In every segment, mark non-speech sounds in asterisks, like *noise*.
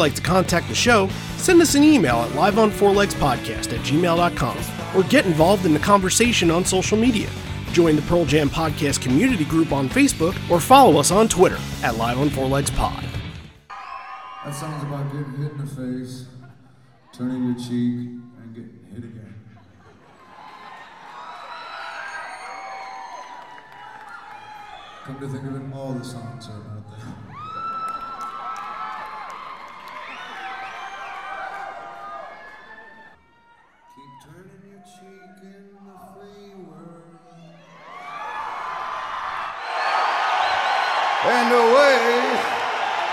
like to contact the show, send us an email at liveonfourlegspodcast at gmail.com or get involved in the conversation on social media. Join the Pearl Jam Podcast community group on Facebook or follow us on Twitter at Live on Four Legs Pod. That song's about getting hit in the face, turning your cheek, and getting hit again. Come to think of it, all the songs are about that.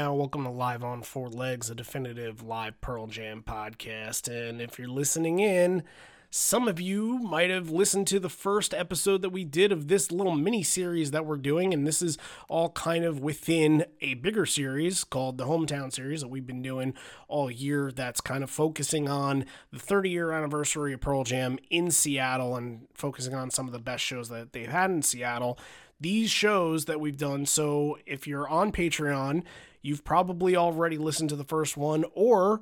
Now welcome to Live on Four Legs, a definitive live Pearl Jam podcast. And if you're listening in, some of you might have listened to the first episode that we did of this little mini series that we're doing. And this is all kind of within a bigger series called the Hometown series that we've been doing all year. That's kind of focusing on the 30 year anniversary of Pearl Jam in Seattle and focusing on some of the best shows that they've had in Seattle these shows that we've done. So if you're on Patreon, you've probably already listened to the first one, or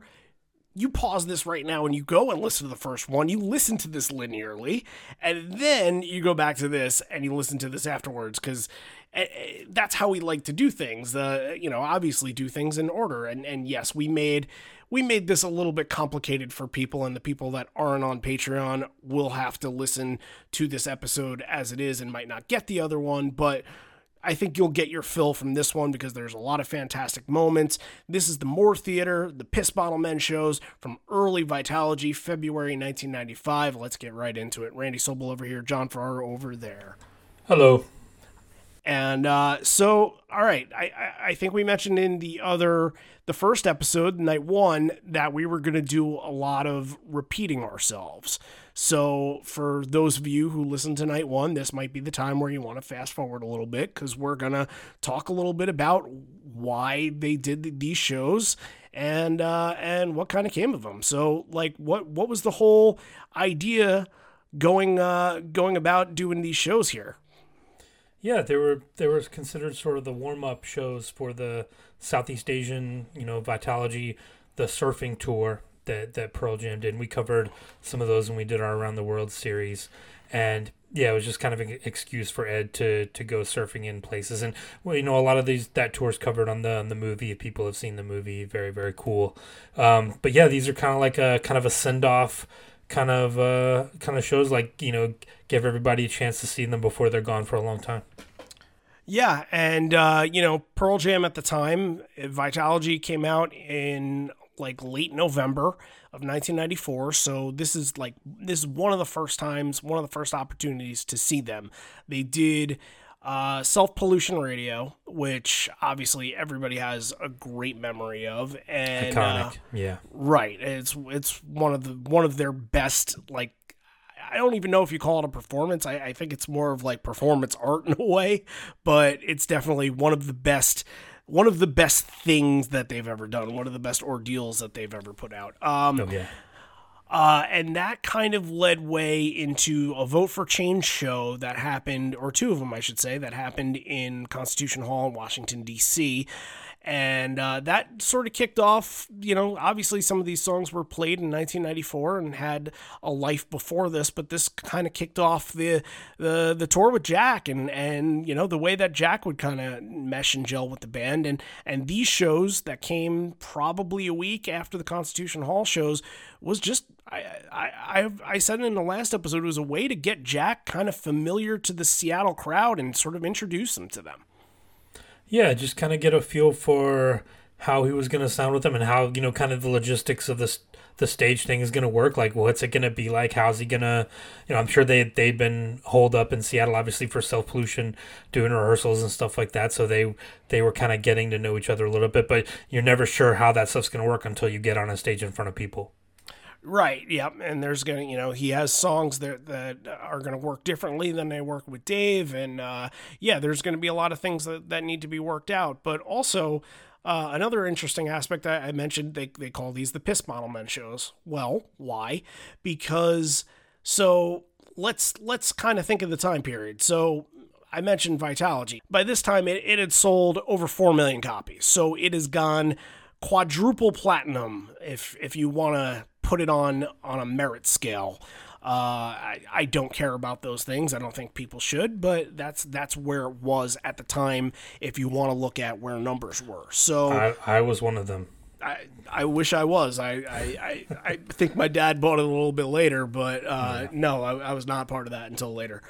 you pause this right now and you go and listen to the first one. You listen to this linearly, and then you go back to this and you listen to this afterwards because that's how we like to do things. Uh, you know, obviously do things in order. And and yes, we made we made this a little bit complicated for people, and the people that aren't on Patreon will have to listen to this episode as it is and might not get the other one, but. I think you'll get your fill from this one because there's a lot of fantastic moments. This is the Moore Theater, the Piss Bottle Men shows from early Vitalogy, February 1995. Let's get right into it. Randy Sobel over here, John Farrar over there. Hello. And uh, so, all right, I, I, I think we mentioned in the other, the first episode, night one, that we were going to do a lot of repeating ourselves. So, for those of you who listen to night one, this might be the time where you want to fast forward a little bit because we're going to talk a little bit about why they did these shows and uh, and what kind of came of them. So, like, what what was the whole idea going uh, going about doing these shows here? Yeah, they were they were considered sort of the warm up shows for the Southeast Asian, you know, Vitalogy, the surfing tour that that Pearl Jam did. And we covered some of those when we did our Around the World series, and yeah, it was just kind of an excuse for Ed to to go surfing in places. And well, you know, a lot of these that tour's covered on the on the movie. If people have seen the movie, very very cool. Um, but yeah, these are kind of like a kind of a send off kind of uh kind of shows like you know give everybody a chance to see them before they're gone for a long time yeah and uh you know pearl jam at the time vitalogy came out in like late november of 1994 so this is like this is one of the first times one of the first opportunities to see them they did uh, Self Pollution Radio, which obviously everybody has a great memory of, and iconic uh, yeah right, it's it's one of the one of their best like I don't even know if you call it a performance. I, I think it's more of like performance art in a way, but it's definitely one of the best one of the best things that they've ever done, one of the best ordeals that they've ever put out. Um, oh yeah uh, and that kind of led way into a vote for change show that happened, or two of them, I should say, that happened in Constitution Hall in Washington, D.C. and uh, that sort of kicked off. You know, obviously some of these songs were played in 1994 and had a life before this, but this kind of kicked off the the the tour with Jack, and and you know the way that Jack would kind of mesh and gel with the band, and and these shows that came probably a week after the Constitution Hall shows was just I, I, I said in the last episode, it was a way to get Jack kind of familiar to the Seattle crowd and sort of introduce him to them. Yeah, just kind of get a feel for how he was going to sound with them and how, you know, kind of the logistics of this the stage thing is going to work. Like what's it going to be like? How's he going to you know i'm sure they they've been holed up in seattle obviously for self pollution doing rehearsals and stuff like that. So they they were kind of getting to know each other a little bit but you're never sure how that stuff's going to work until you get on a stage in front of people Right. Yep. And there's gonna, you know, he has songs that that are gonna work differently than they work with Dave, and uh, yeah, there's gonna be a lot of things that that need to be worked out. But also, uh, another interesting aspect I, I mentioned, they they call these the piss bottle men shows. Well, why? Because so let's let's kind of think of the time period. So I mentioned Vitalogy. By this time, it, it had sold over 4 million copies. So it has gone quadruple platinum if if you want to put it on on a merit scale. Uh, I, I don't care about those things. I don't think people should, but that's that's where it was at the time. If you want to look at where numbers were, so I, I was one of them. I, I wish I was. I, I, I, I think my dad bought it a little bit later, but uh, yeah. no, I, I was not part of that until later.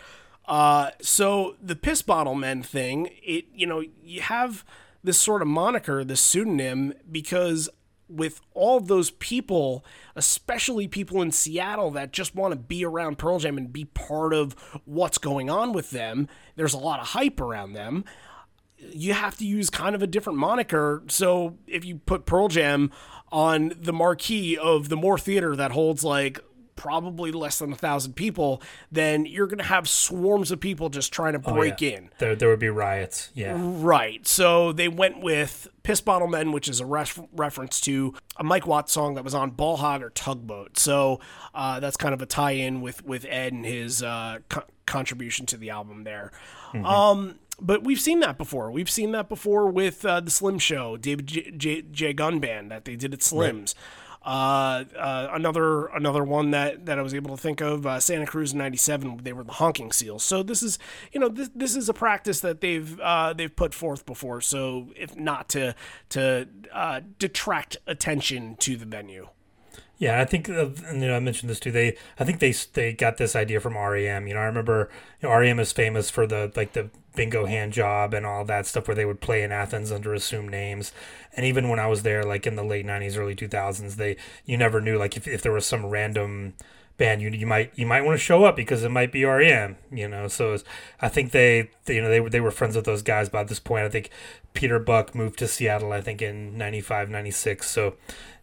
Uh, so the piss bottle men thing, it you know you have this sort of moniker, this pseudonym, because with all those people, especially people in Seattle that just want to be around Pearl Jam and be part of what's going on with them, there's a lot of hype around them. You have to use kind of a different moniker. So if you put Pearl Jam on the marquee of the Moore Theater that holds like probably less than a thousand people, then you're going to have swarms of people just trying to break oh, yeah. in. There, there would be riots. Yeah. Right. So they went with Piss Bottle Men, which is a ref- reference to a Mike Watt's song that was on Ball Hog or Tugboat. So uh, that's kind of a tie in with, with Ed and his uh, co- contribution to the album there. Mm-hmm. Um, but we've seen that before. We've seen that before with uh, the Slim Show, David J. J-, J. Gunn Band that they did at Slim's. Right. Uh, uh, another another one that, that I was able to think of, uh, Santa Cruz in '97. They were the honking seals. So this is you know this, this is a practice that they've uh, they've put forth before. So if not to to detract attention to the venue. Yeah, I think you know I mentioned this too. They I think they they got this idea from REM. You know, I remember you know, REM is famous for the like the bingo hand job and all that stuff where they would play in Athens under assumed names. And even when I was there, like in the late '90s, early 2000s, they you never knew like if if there was some random band you you might you might want to show up because it might be REM you know so I think they, they, you know they were they were friends with those guys by this point I think Peter Buck moved to Seattle I think in 95 96 so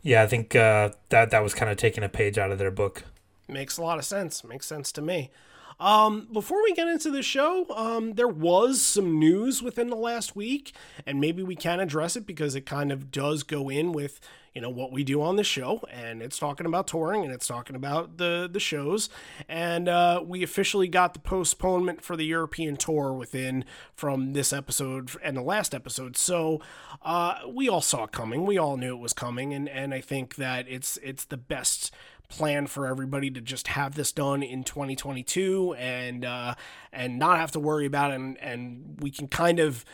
yeah, I think uh, that that was kind of taking a page out of their book. Makes a lot of sense. Makes sense to me. Um, before we get into the show, um, there was some news within the last week, and maybe we can address it because it kind of does go in with you know what we do on the show and it's talking about touring and it's talking about the the shows. And uh, we officially got the postponement for the european tour within from this episode and the last episode. So uh, we all saw it coming. We all knew it was coming and and i think that it's it's the best plan for everybody to just have this done in 2022 and uh, and not have to worry about it. And, and we can kind of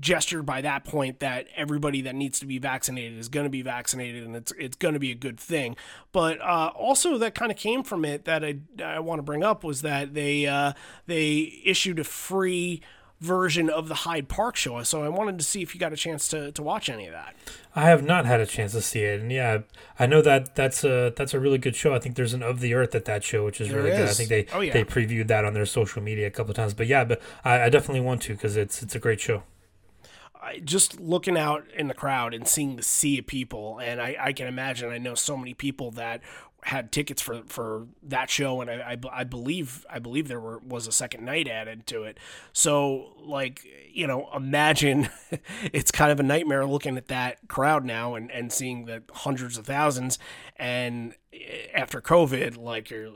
gesture by that point that everybody that needs to be vaccinated is going to be vaccinated and it's it's going to be a good thing. But uh, also that kind of came from it that I, I want to bring up was that they uh, they issued a free version of the Hyde Park show. So I wanted to see if you got a chance to, to watch any of that. I have not had a chance to see it, and yeah, I know that that's a that's a really good show. I think there's an Of the Earth at that show, which is there really is. good. I think they oh, yeah. they previewed that on their social media a couple of times. But yeah, but I, I definitely want to because it's it's a great show. I, just looking out in the crowd and seeing the sea of people, and I, I can imagine I know so many people that had tickets for for that show, and I, I, I, believe I believe there were was a second night added to it. So like you know, imagine *laughs* it's kind of a nightmare looking at that crowd now and and seeing the hundreds of thousands, and after COVID, like you're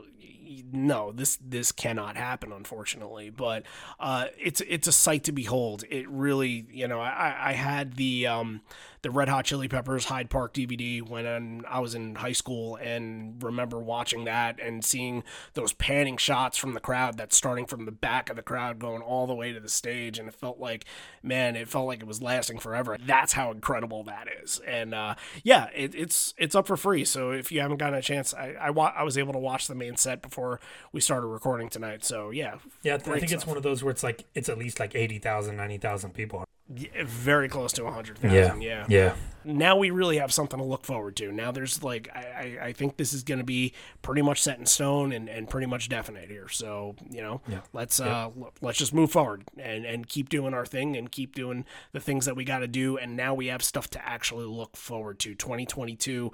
no, this this cannot happen, unfortunately. But uh, it's it's a sight to behold. It really, you know, I I had the um the Red Hot Chili Peppers Hyde Park DVD when I was in high school and remember watching that and seeing those panning shots from the crowd that's starting from the back of the crowd going all the way to the stage. And it felt like, man, it felt like it was lasting forever. That's how incredible that is. And uh, yeah, it, it's it's up for free. So if you haven't gotten a chance, I, I, wa- I was able to watch the main set before we started recording tonight. So yeah. Yeah, I think stuff. it's one of those where it's like, it's at least like 80,000, 90,000 people. Yeah, very close to 100,000. Yeah. yeah. Yeah. Now we really have something to look forward to. Now there's like, I, I think this is going to be pretty much set in stone and, and pretty much definite here. So, you know, yeah. let's, uh, let's just move forward and, and keep doing our thing and keep doing the things that we got to do. And now we have stuff to actually look forward to. 2022.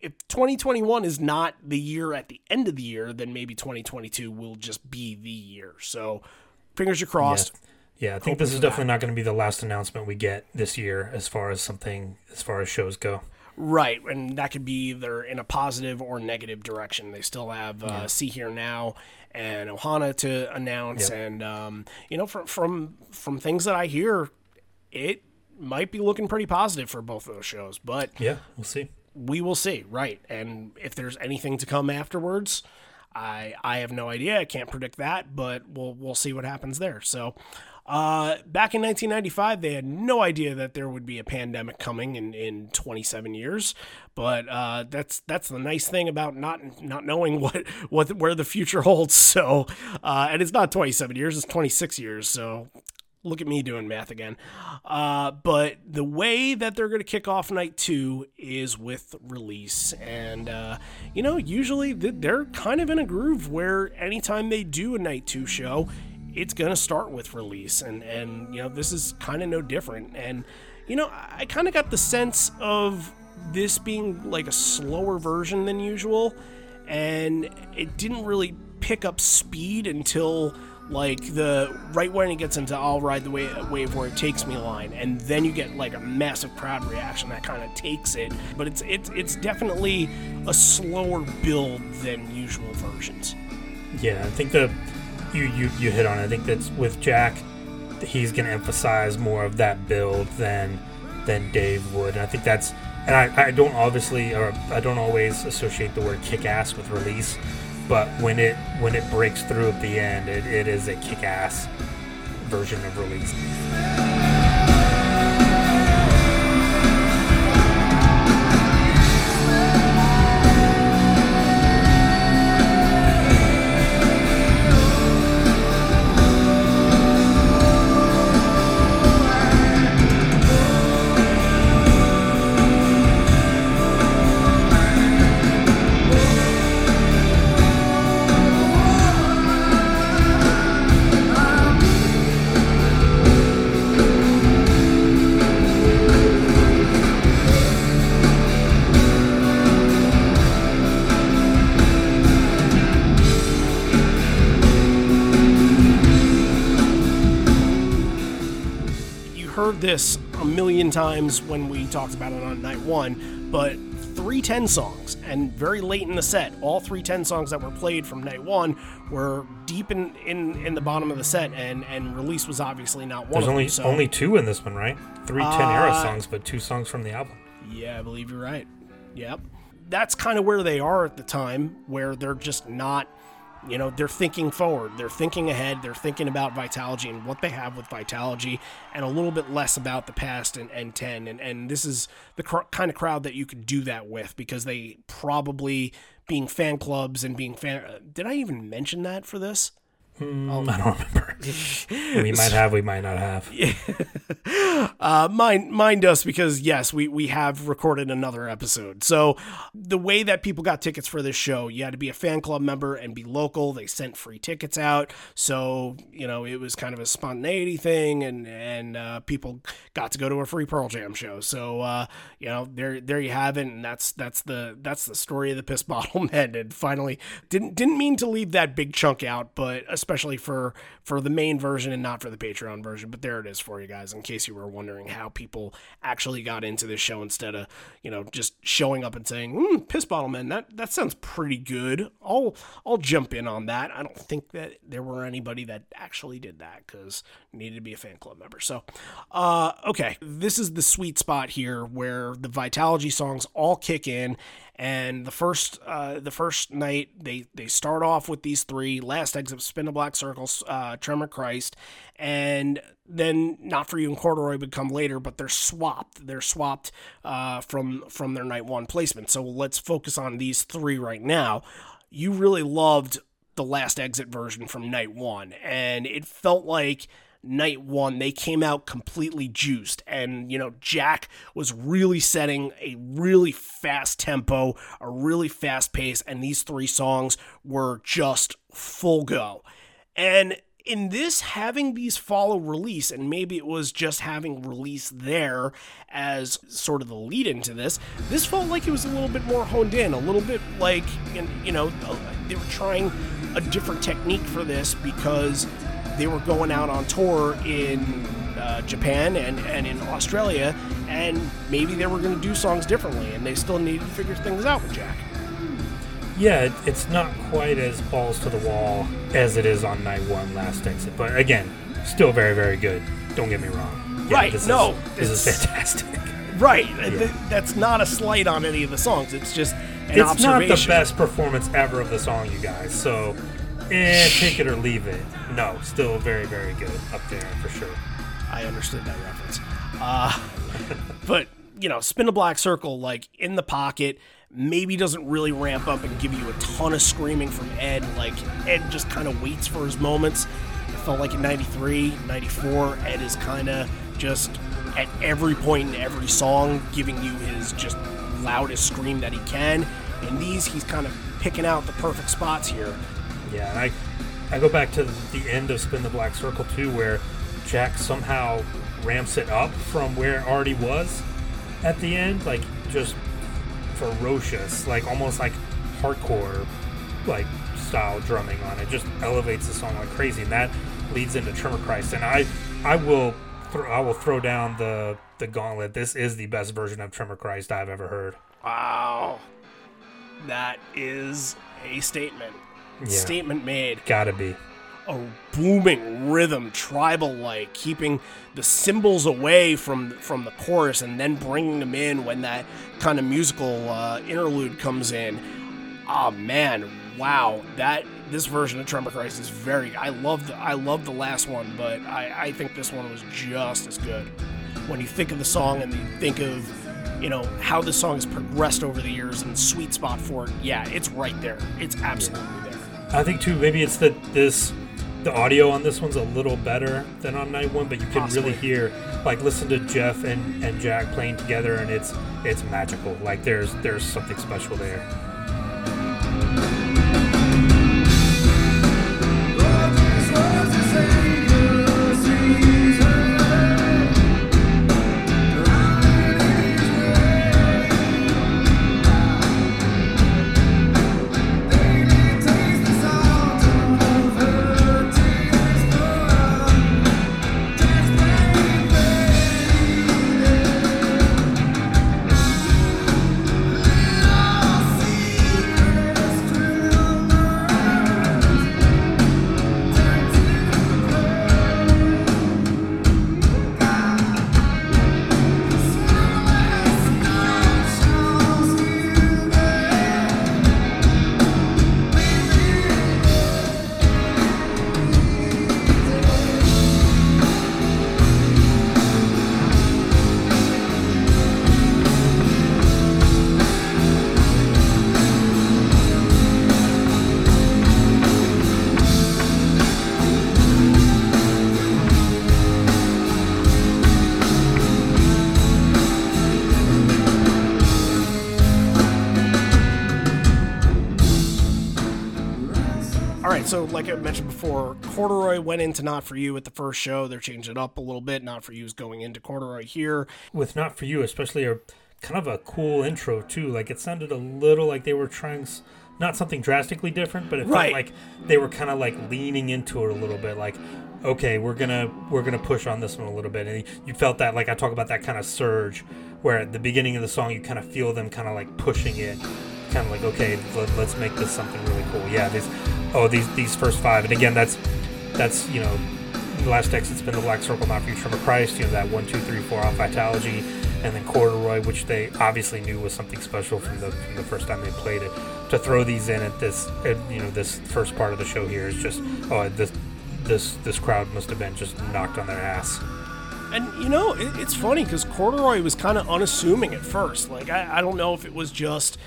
If 2021 is not the year at the end of the year, then maybe 2022 will just be the year. So fingers are crossed. Yeah. Yeah, I think this is definitely that. not going to be the last announcement we get this year as far as something as far as shows go. Right, and that could be either in a positive or negative direction. They still have uh, yeah. Sea Hear Now and Ohana to announce, yep. and um, you know, from from from things that I hear, it might be looking pretty positive for both of those shows. But yeah, we'll see. We will see, right? And if there's anything to come afterwards, I I have no idea. I can't predict that, but we'll we'll see what happens there. So uh, back in 1995, they had no idea that there would be a pandemic coming in, in 27 years. But uh, that's that's the nice thing about not not knowing *laughs* what what where the future holds. So, uh, and it's not 27 years; it's 26 years. So, look at me doing math again. Uh, but the way that they're going to kick off night two is with release. And, uh, you know, usually they're kind of in a groove where anytime they do a night two show, it's going to start with release and and you know this is kind of no different. And you know I kind of got the sense of this being like a slower version than usual and it didn't really pick up speed until like the right when it gets into I'll ride the wave, wave where it takes me line and then you get like a massive crowd reaction that kind of takes it. But it's it's it's definitely a slower build than usual versions. Yeah I think the you, you, you hit on it. I think that's with Jack, he's going to emphasize more of that build than than Dave would. And I think that's, and I, I don't obviously, or I don't always associate the word kick ass with release, but when it when it breaks through at the end, it, it is a kick ass version of release. Million times when we talked about it on night one, but 310 songs, and very late in the set, all 310 songs that were played from night one were deep in, in, in the bottom of the set, and, and release was obviously not one There's of only, them. So. only two in this one, right? 310 uh, era songs, but two songs from the album. Yeah, I believe you're right. Yep. That's kind of where they are at the time, where they're just not you know, they're thinking forward, they're thinking ahead, they're thinking about Vitalogy and what they have with Vitalogy, and a little bit less about the past and, and 10. And, and this is the cr- kind of crowd that you could do that with because they probably, being fan clubs and being fan. Uh, did I even mention that for this? Mm, I don't remember. *laughs* we might have, we might not have. *laughs* uh, mine, mine does because yes, we we have recorded another episode. So the way that people got tickets for this show, you had to be a fan club member and be local. They sent free tickets out, so you know it was kind of a spontaneity thing, and and uh, people got to go to a free Pearl Jam show. So uh, you know there there you have it, and that's that's the that's the story of the piss bottle *laughs* men. And finally, didn't didn't mean to leave that big chunk out, but especially for for the main version and not for the Patreon version. But there it is for you guys, in case you were wondering how people actually got into this show instead of you know just showing up and saying, mm, "Piss Bottle Man, that that sounds pretty good." I'll I'll jump in on that. I don't think that there were anybody that actually did that because needed to be a fan club member. So, uh, okay, this is the sweet spot here where the Vitalogy songs all kick in and the first uh, the first night they they start off with these three last exit spin the black circles uh, tremor christ. And then not for you and corduroy would come later but they're swapped. They're swapped uh, from from their night one placement. So let's focus on these three right now. You really loved the last exit version from night one. And it felt like night one, they came out completely juiced. And, you know, Jack was really setting a really fast tempo, a really fast pace, and these three songs were just full go. And in this having these follow release and maybe it was just having release there as sort of the lead into this this felt like it was a little bit more honed in a little bit like you know they were trying a different technique for this because they were going out on tour in uh, Japan and, and in Australia, and maybe they were going to do songs differently, and they still needed to figure things out with Jack. Yeah, it's not quite as balls to the wall as it is on night one, last exit, but again, still very, very good. Don't get me wrong. Yeah, right? This no, is, this is fantastic. *laughs* Right. Yeah. That's not a slight on any of the songs. It's just an it's not the best performance ever of the song, you guys. So, eh, take it or leave it no, still very, very good up there for sure. I understood that reference. Uh, but, you know, spin a black circle, like in the pocket, maybe doesn't really ramp up and give you a ton of screaming from Ed. Like, Ed just kind of waits for his moments. It felt like in 93, 94, Ed is kind of just at every point in every song giving you his just loudest scream that he can. In these, he's kind of picking out the perfect spots here. Yeah, I I go back to the end of Spin the Black Circle too, where Jack somehow ramps it up from where it already was at the end, like just ferocious, like almost like hardcore, like style drumming on it. Just elevates the song like crazy, and that leads into Tremor Christ. And I, I will, th- I will throw down the the gauntlet. This is the best version of Tremor Christ I've ever heard. Wow, that is a statement. Yeah. Statement made. Gotta be. A booming rhythm, tribal like, keeping the cymbals away from from the chorus and then bringing them in when that kind of musical uh, interlude comes in. Oh man, wow! That this version of Tremor Christ is very. I love the I love the last one, but I, I think this one was just as good. When you think of the song and you think of you know how this song has progressed over the years and sweet spot for it, yeah, it's right there. It's absolutely there. I think too. Maybe it's that this the audio on this one's a little better than on night one, but you can Possibly. really hear like listen to Jeff and, and Jack playing together, and it's it's magical. Like there's there's something special there. Like I mentioned before, Corduroy went into Not For You at the first show. They're changing it up a little bit. Not For You is going into Corduroy here. With Not For You, especially a kind of a cool intro too. Like it sounded a little like they were trying not something drastically different, but it Right. felt like they were kind of like leaning into it a little bit, like okay, we're gonna we're gonna push on this one a little bit, and you felt that like I talk about that kind of surge, where at the beginning of the song you kind of feel them kind of like pushing it, kind of like okay, let, let's make this something really cool. Yeah, these oh these these first five, and again that's that's you know last exit spin the black circle not you tremor christ you know that one two three four off vitalogy and then corduroy which they obviously knew was something special from the from the first time they played it to throw these in at this at, you know this first part of the show here is just oh this this this crowd must have been just knocked on their ass And you know, it, it's funny because Corduroy was kind of unassuming at first. Like I, I don't know if it was just,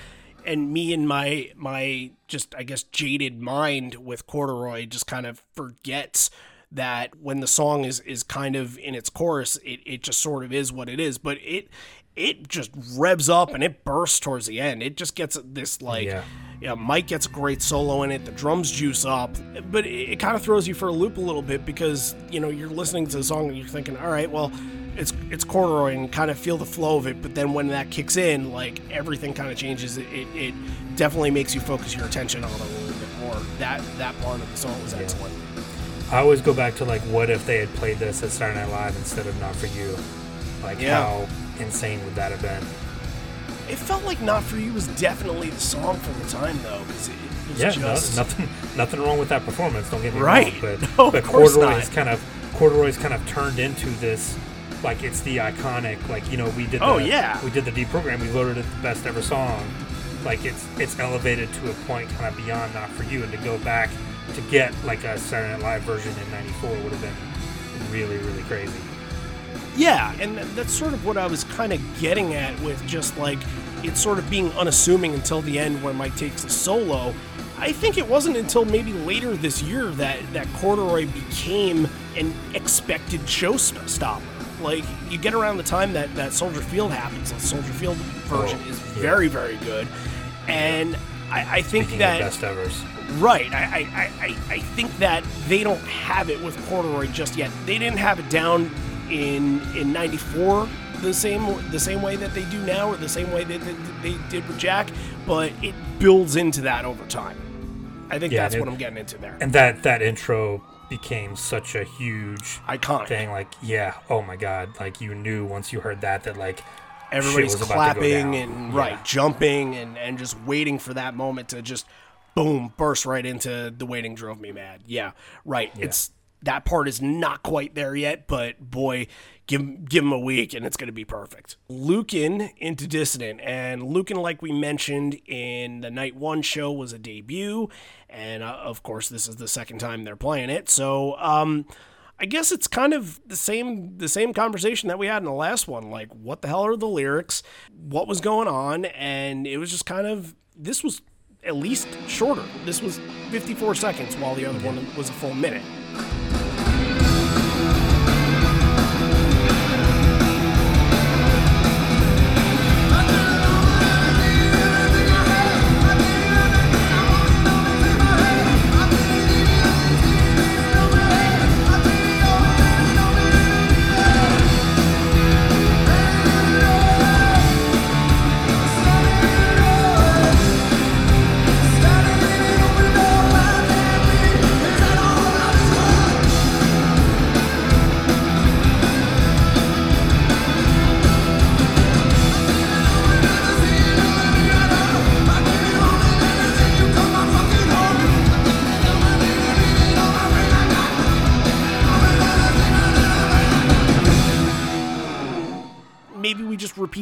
and me and my my just I guess jaded mind with Corduroy just kind of forgets that when the song is is kind of in its chorus, it, it just sort of is what it is. But it it just revs up and it bursts towards the end. It just gets this like Yeah. Yeah, Mike gets a great solo in it. The drums juice up, but it, it kind of throws you for a loop a little bit because you know you're listening to the song and you're thinking, all right, well, it's it's corduroy and kind of feel the flow of it. But then when that kicks in, like everything kind of changes. It, it, it definitely makes you focus your attention on it a little bit more. That that part of the song was excellent. i always go back to like what if they had played this at saturday night live instead of not for you like Yeah. how insane would that have been It felt like "Not for You" was definitely the song for the time though, because it, it was Yeah, just no, nothing, nothing wrong with that performance. Don't get me Right. wrong, but *laughs* No, but corduroy's kind of corduroy's kind of turned into this, like it's the iconic. Like you know, we did. Oh, the, Oh, yeah. we did the deprogram. We voted it the best ever song. Like it's it's elevated to a point kind of beyond not for you, and to go back to get like a Saturday Night Live version in '94 would have been really really crazy. Yeah, and that's sort of what I was kind of getting at with just like it's sort of being unassuming until the end when Mike takes the solo. I think it wasn't until maybe later this year that that Corduroy became an expected showstopper. Like you get around the time that that Soldier Field happens, the Soldier Field version Oh, is yeah. very very good, and I, I think Speaking that best evers, Right. I, I, I- I think that they don't have it with Corduroy just yet. They didn't have it down in in '94 the same the same way that they do now, or the same way that that they did with Jack. But it builds into that over time. I think Yeah, that's it- what I'm getting into there. and that that intro became such a huge Iconic. thing. Like yeah, oh my god, like you knew once you heard that that like Everybody's shit was about to go clapping and Yeah. right jumping and and just waiting for that moment to just boom burst right into the waiting drove me mad. Yeah, right. It's that part is not quite there yet, but boy, give give him a week and it's going to be perfect. Lukin into Dissident and Lukin, like we mentioned in the night one show, was a debut, and uh, of course this is the second time they're playing it. So. um I guess it's kind of the same the same conversation that we had in the last one. Like, what the hell are the lyrics? What was going on? And it was just kind of this was at least shorter. This was 54 seconds, while the other one was a full minute.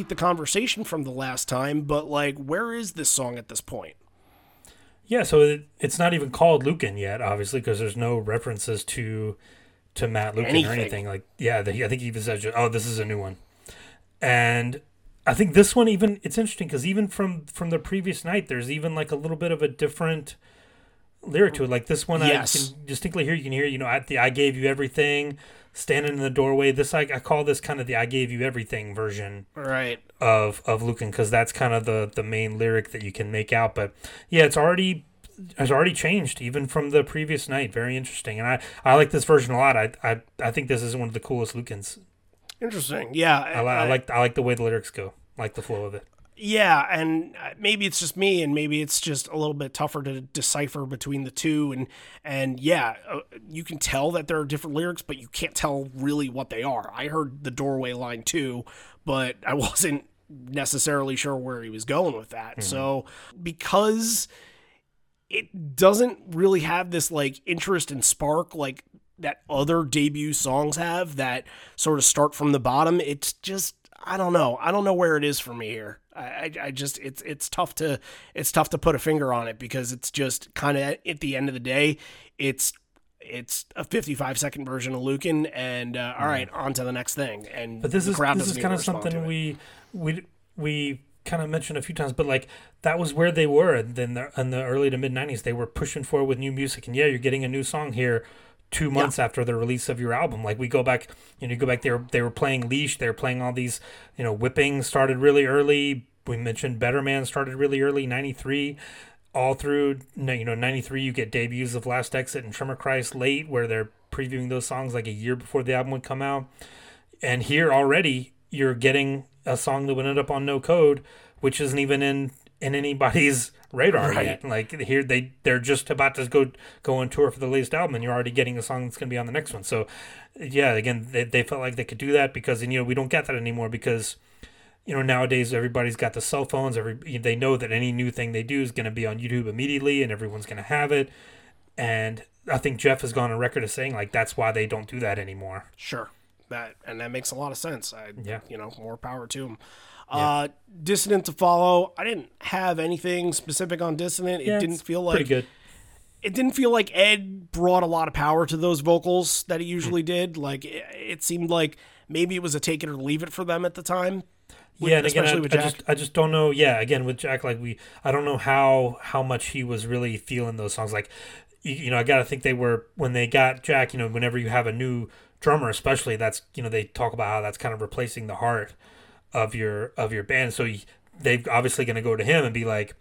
The conversation from the last time, but like, where is this song at this point? Yeah, so it, it's not even called Lukin yet, obviously, because there's no references to to Matt Lukin Anything. or anything. Like, yeah, the, I think he even says, "Oh, this is a new one," and I think this one even it's interesting because even from from the previous night, there's even like a little bit of a different lyric to it. Like this one, Yes. I can distinctly hear. You can hear, you know, at the "I gave you everything," standing in the doorway. This I, I call this kind of the "I gave you everything" version Right. of of Lukin because that's kind of the the main lyric that you can make out. But yeah, it's already has already changed even from the previous night. Very interesting, and I I like this version a lot. I I, I think this is one of the coolest Lukins. Interesting. Yeah. I, li- I like I like the way the lyrics go. I like the flow of it. Yeah, and uh, maybe it's just me, and maybe it's just a little bit tougher to decipher between the two. And and yeah, uh, you can tell that there are different lyrics, but you can't tell really what they are. I heard the doorway line too, but I *laughs* wasn't necessarily sure where he was going with that. Mm-hmm. So because it doesn't really have this like interest and spark like that other debut songs have that sort of start from the bottom. It's just I don't know. I don't know where it is for me here. I, I just it's it's tough to it's tough to put a finger on it because it's just kind of at the end of the day, it's it's a 55 second version of Lukin, and uh, all right, on to the next thing. And but this is this is kind of something we we we kind of mentioned a few times, but like that was where they were. And then in the early to mid 90s, they were pushing forward with new music, and yeah, you're getting a new song here two months yeah. after the release of your album. Like we go back, you know, you go back there. They were playing Leash. They were playing all these, you know, Whipping started really early. We mentioned Better Man started really early, '93. All through, you know, '93, you get debuts of Last Exit and Tremor Christ late, where they're previewing those songs like a year before the album would come out. And here already, you're getting a song that would end up on No Code, which isn't even in in anybody's *laughs* radar right. yet. Like here they they're just about to go go on tour for the latest album, and you're already getting a song that's going to be on the next one. So yeah, again, they, they felt like they could do that because and you know we don't get that anymore because you know nowadays everybody's got the cell phones. Every they know that any new thing they do is going to be on YouTube immediately, and everyone's going to have it. And I think Jeff has gone on record as saying like that's why they don't do that anymore. Sure, that and that makes a lot of sense. I, yeah, you know, more power to them. Yeah. Uh, Dissident to follow. I didn't have anything specific on Dissident. It yeah, didn't feel like pretty good. It didn't feel like Ed brought a lot of power to those vocals that he usually mm. did. Like it, it, seemed like maybe it was a take it or leave it for them at the time. With, yeah, and again, I, I, just I just don't know. Yeah, again with Jack, like we, I don't know how how much he was really feeling those songs. Like, you, you know, I gotta think they were when they got Jack. You know, whenever you have a new drummer, especially that's you know they talk about how that's kind of replacing the heart of your of your band. So they're obviously going to go to him and be like,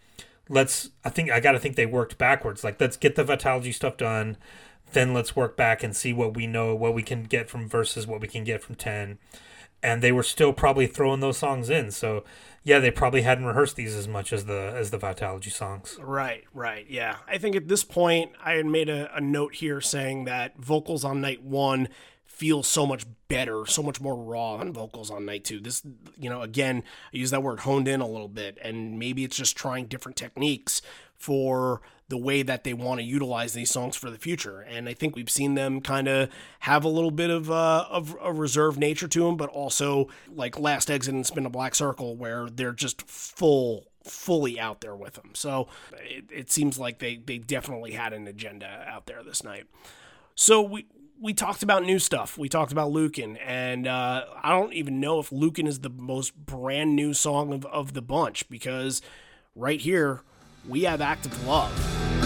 "Let's." I think I got to think they worked backwards. Like, let's get the Vitalogy stuff done, then let's work back and see what we know, what we can get from verses, what we can get from ten. And they were still probably throwing those songs in. So yeah, they probably hadn't rehearsed these as much as the as the Vitalogy songs. Right, right. Yeah. I think at this point I had made a, a note here saying that vocals on night one feel so much better, so much more raw than vocals on night two. This, you know, again, I use that word honed in a little bit, and maybe it's just trying different techniques for the way that they want to utilize these songs for the future. And I think we've seen them kind of have a little bit of, uh, of a reserved nature to them, but also like Last Exit and Spin a Black Circle, where they're just full fully out there with them. So it, it seems like they they definitely had an agenda out there this night. So we we talked about new stuff. We talked about Lukin, and uh, I don't even know if Lukin is the most brand new song of, of the bunch because right here we have Act of Love.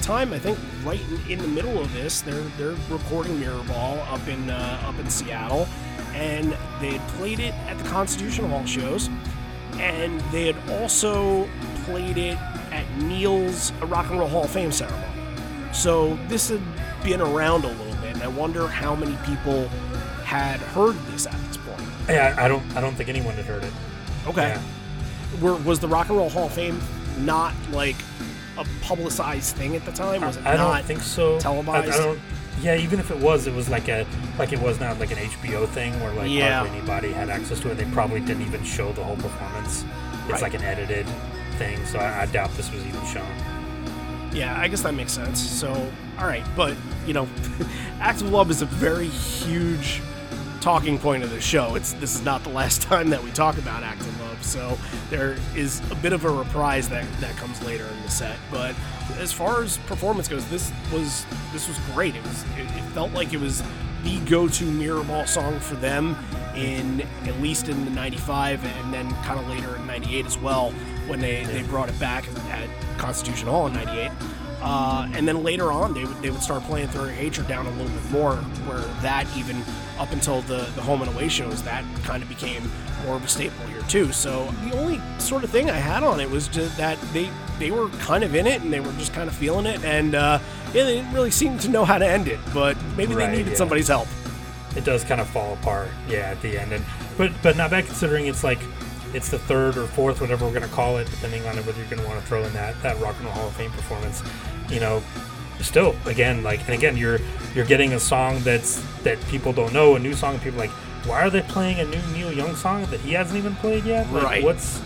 Time, I think right in, in the middle of this, they're they're recording Mirrorball up in uh, up in Seattle, and they had played it at the Constitution Hall shows, and they had also played it at Neil's Rock and Roll Hall of Fame ceremony. So this had been around a little bit, and I wonder how many people had heard this at this point. Yeah, I don't I don't think anyone had heard it. Okay. Yeah. Were, was the Rock and Roll Hall of Fame not like a publicized thing at the time? Was it I not don't think so. Televised? I, I don't. Yeah, even if it was, it was like a like it was not like an HBO thing where like Yeah. hardly anybody had access to it. They probably didn't even show the whole performance. It's Right. like an edited thing, so I, I doubt this was even shown. Yeah, I guess that makes sense. So, all right, but you know, *laughs* Act of Love is a very huge talking point of the show. It's this is not the last *laughs* time that we talk about Act of Love, so there is a bit of a reprise that that comes later in the set. But as far as performance goes, this was this was great. It was it, it felt like it was the go-to mirror ball song for them in at least in the 95 and then kind of later in 98 as well when they, they brought it back at Constitution Hall in 98 uh, and then later on they would, they would start playing Your Hatred down a little bit more where that even up until the, the home and away shows that kind of became more of a staple here too so the only sort of thing I had on it was just that they they were kind of in it and they were just kind of feeling it and uh, yeah they didn't really seem to know how to end it but maybe Right, they needed yeah. somebody's help It does kind of fall apart, yeah, at the end. And but but not bad considering it's like it's the third or fourth, whatever we're gonna call it, depending on whether you're gonna want to throw in that that Rock and Roll Hall of Fame performance. You know, still again like and again you're you're getting a song that's that people don't know, a new song. People like, why are they playing a new Neil Young song that he hasn't even played yet? Like, Right. What's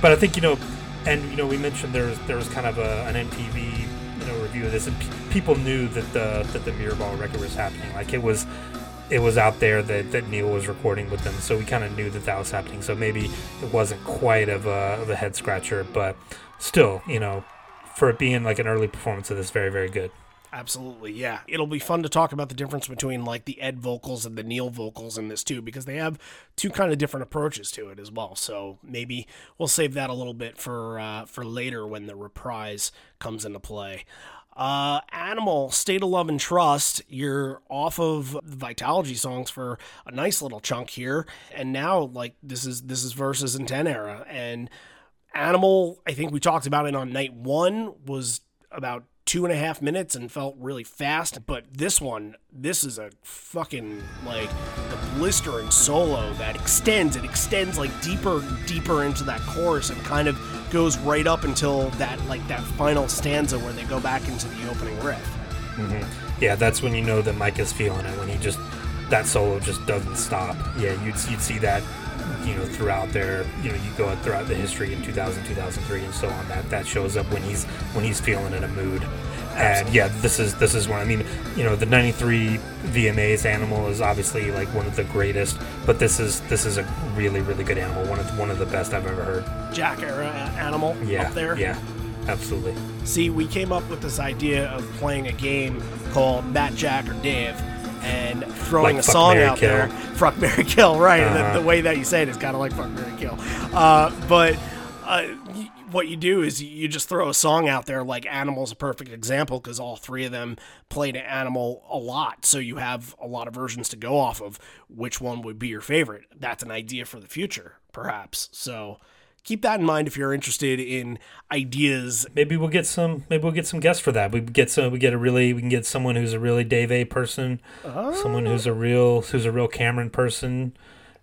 but I think you know, and you know, we mentioned there was there was kind of a, an MTV you know review of this, and pe people knew that the that the Mirror Ball record was happening. Like it was, it was out there that, that Neil was recording with them, so we kind of knew that that was happening. So maybe it wasn't quite of a of a head scratcher, but still, you know, for it being like an early performance of this, very very good. Absolutely, yeah. It'll be fun to talk about the difference between like the Ed vocals and the Neil vocals in this too, because they have two kind of different approaches to it as well. So maybe we'll save that a little bit for uh, for later when the reprise comes into play. Uh, Animal, State of Love and Trust. You're off of Vitalogy songs for a nice little chunk here, and now like this is this is versus and ten era, and Animal. I think we talked about it on night one was about two and a half minutes and felt really fast. But this one, this is a fucking like the blistering solo that extends. It extends like deeper, deeper into that chorus and kind of goes right up until that like that final stanza where they go back into the opening riff. Mm-hmm. Yeah, that's when you know that Mike is feeling it when he just that solo just doesn't stop. Yeah, you'd you'd see that you know throughout their you know you go throughout the history in 2000 2003 and so on that that shows up when he's when he's feeling in a mood. And yeah this is this is one i mean you know the 93 vmas animal is obviously like one of the greatest but this is this is a really really good animal one of one of the best i've ever heard. Jack era animal yeah up there. yeah absolutely. See, we came up with this idea of playing a game called Matt, Jack, or Dave, and throwing Like a song Marry, out there. *laughs* Fuck, Mary Kill, right? Uh-huh. the, the way that you say it is kind of like Fuck, Mary Kill. Uh, but uh, what you do is you just throw a song out there, like Animal's a perfect example because all three of them played Animal a lot. So you have a lot of versions to go off of. Which one would be your favorite? That's an idea for the future, perhaps. So. Keep that in mind if you're interested in ideas. Maybe we'll get some maybe we'll get some guests for that. We get some we get a really we can get someone who's a really dave a person someone who's a real who's a real cameron person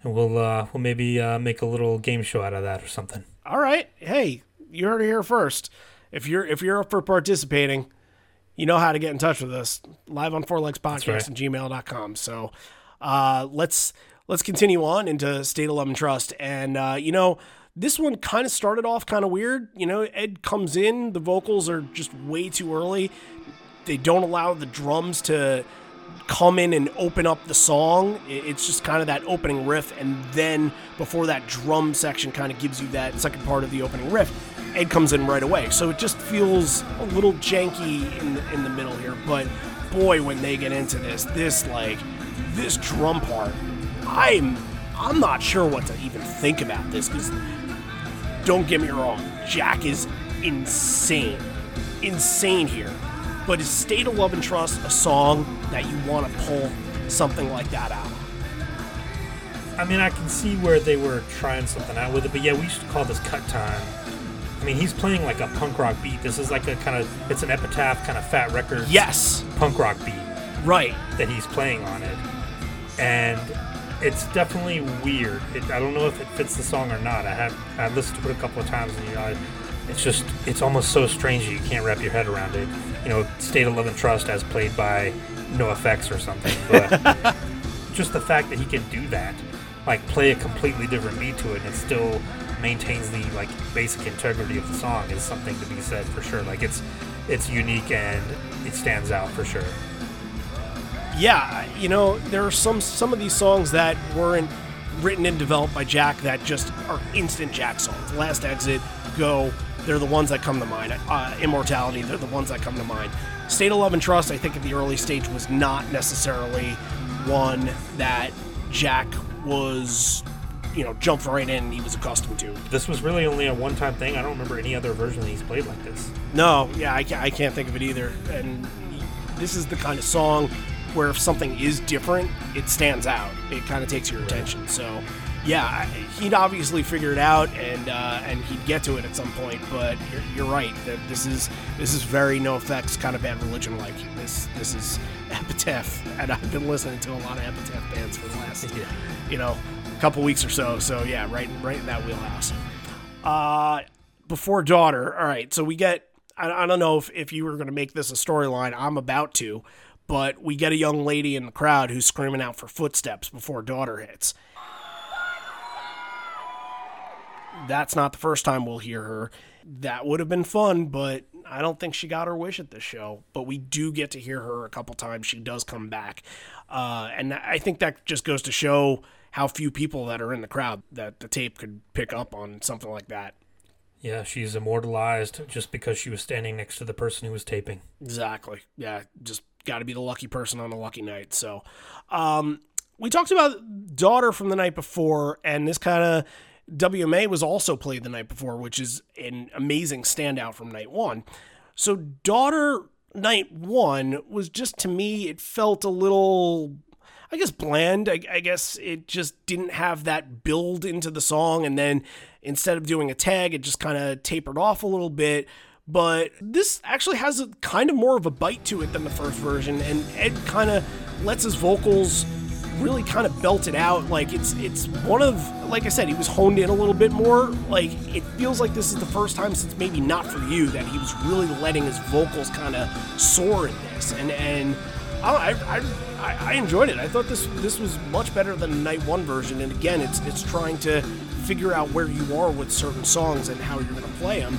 and we'll uh we'll maybe uh make a little game show out of that or something. All right. Hey you heard it here first. If you're if you're up for participating you know how to get in touch with us. Live on four legs podcast right. and gmail.com so uh let's let's continue on into state of love and trust. And uh you know this one kind of started off kind of weird you know ed comes in the vocals are just way too early they don't allow the drums to come in and open up the song. It's just kind of that opening riff, and then before that drum section kind of gives you that second part of the opening riff, Ed comes in right away. So it just feels a little janky in the, in the middle here. But boy, when they get into this, this like this drum part, I'm I'm not sure what to even think about this because don't get me wrong, Jack is insane, insane here. But is State of Love and Trust a song that you want to pull something like that out? i mean i can see where they were trying something out with it but yeah we used to call this cut time i mean he's playing like a punk rock beat this is like a kind of it's an epitaph kind of fat record Yes, punk rock beat right. that he's playing on it, and it's definitely weird. It, I don't know if it fits the song or not. I have I listened to it a couple of times, and you know, it's just it's almost so strange that you can't wrap your head around it. You know, "State of Love and Trust" as played by NOFX or something, but *laughs* just the fact that he can do that, like play a completely different beat to it, and it still maintains the like basic integrity of the song is something to be said for sure. Like it's it's unique and it stands out for sure. Yeah, you know, there are some some of these songs that weren't written and developed by Jack that just are instant Jack songs. Last Exit, Go, they're the ones that come to mind. Uh, Immortality, they're the ones that come to mind. State of Love and Trust, I think at the early stage was not necessarily one that Jack was, you know, jumped right in and he was accustomed to. This was really only a one time thing. I don't remember any other version that he's played like this. No, yeah, I I can't think of it either. And this is the kind of song where if something is different, it stands out. It kind of takes your attention. So, yeah, he'd obviously figure it out, and uh, and he'd get to it at some point. But you're, you're right that this is this is very NOFX kind of bad religion like. This this is *laughs* Epitaph, and I've been listening to a lot of Epitaph bands for the last Yeah. you know couple weeks or so. So yeah, right right in that wheelhouse. Uh, before daughter. All right, so we get. I, I don't know if, if you were going to make this a storyline. I'm about to, but we get a young lady in the crowd who's screaming out for footsteps before daughter hits. That's not the first time we'll hear her. That would have been fun, but I don't think she got her wish at this show. But we do get to hear her a couple times. She does come back. Uh, and I think that just goes to show how few people that are in the crowd that the tape could pick up on something like that. Yeah, she's immortalized just because she was standing next to the person who was taping. Exactly. Yeah, just got to be the lucky person on a lucky night. So, um, we talked about daughter from the night before, and this kind of WMA was also played the night before, which is an amazing standout from night one. So, daughter night one was just to me, it felt a little. I guess bland. I, I guess it just didn't have that build into the song, and then instead of doing a tag, it just kind of tapered off a little bit but this actually has a kind of more of a bite to it than the first version and ed kind of lets his vocals really kind of belt it out like it's it's one of like i said he was honed in a little bit more like it feels like this is the first time since maybe not for you that he was really letting his vocals kind of soar in this and and I, I, I, I enjoyed it. I thought this this was much better than the night one version. And again, it's it's trying to figure out where you are with certain songs and how you're going to play them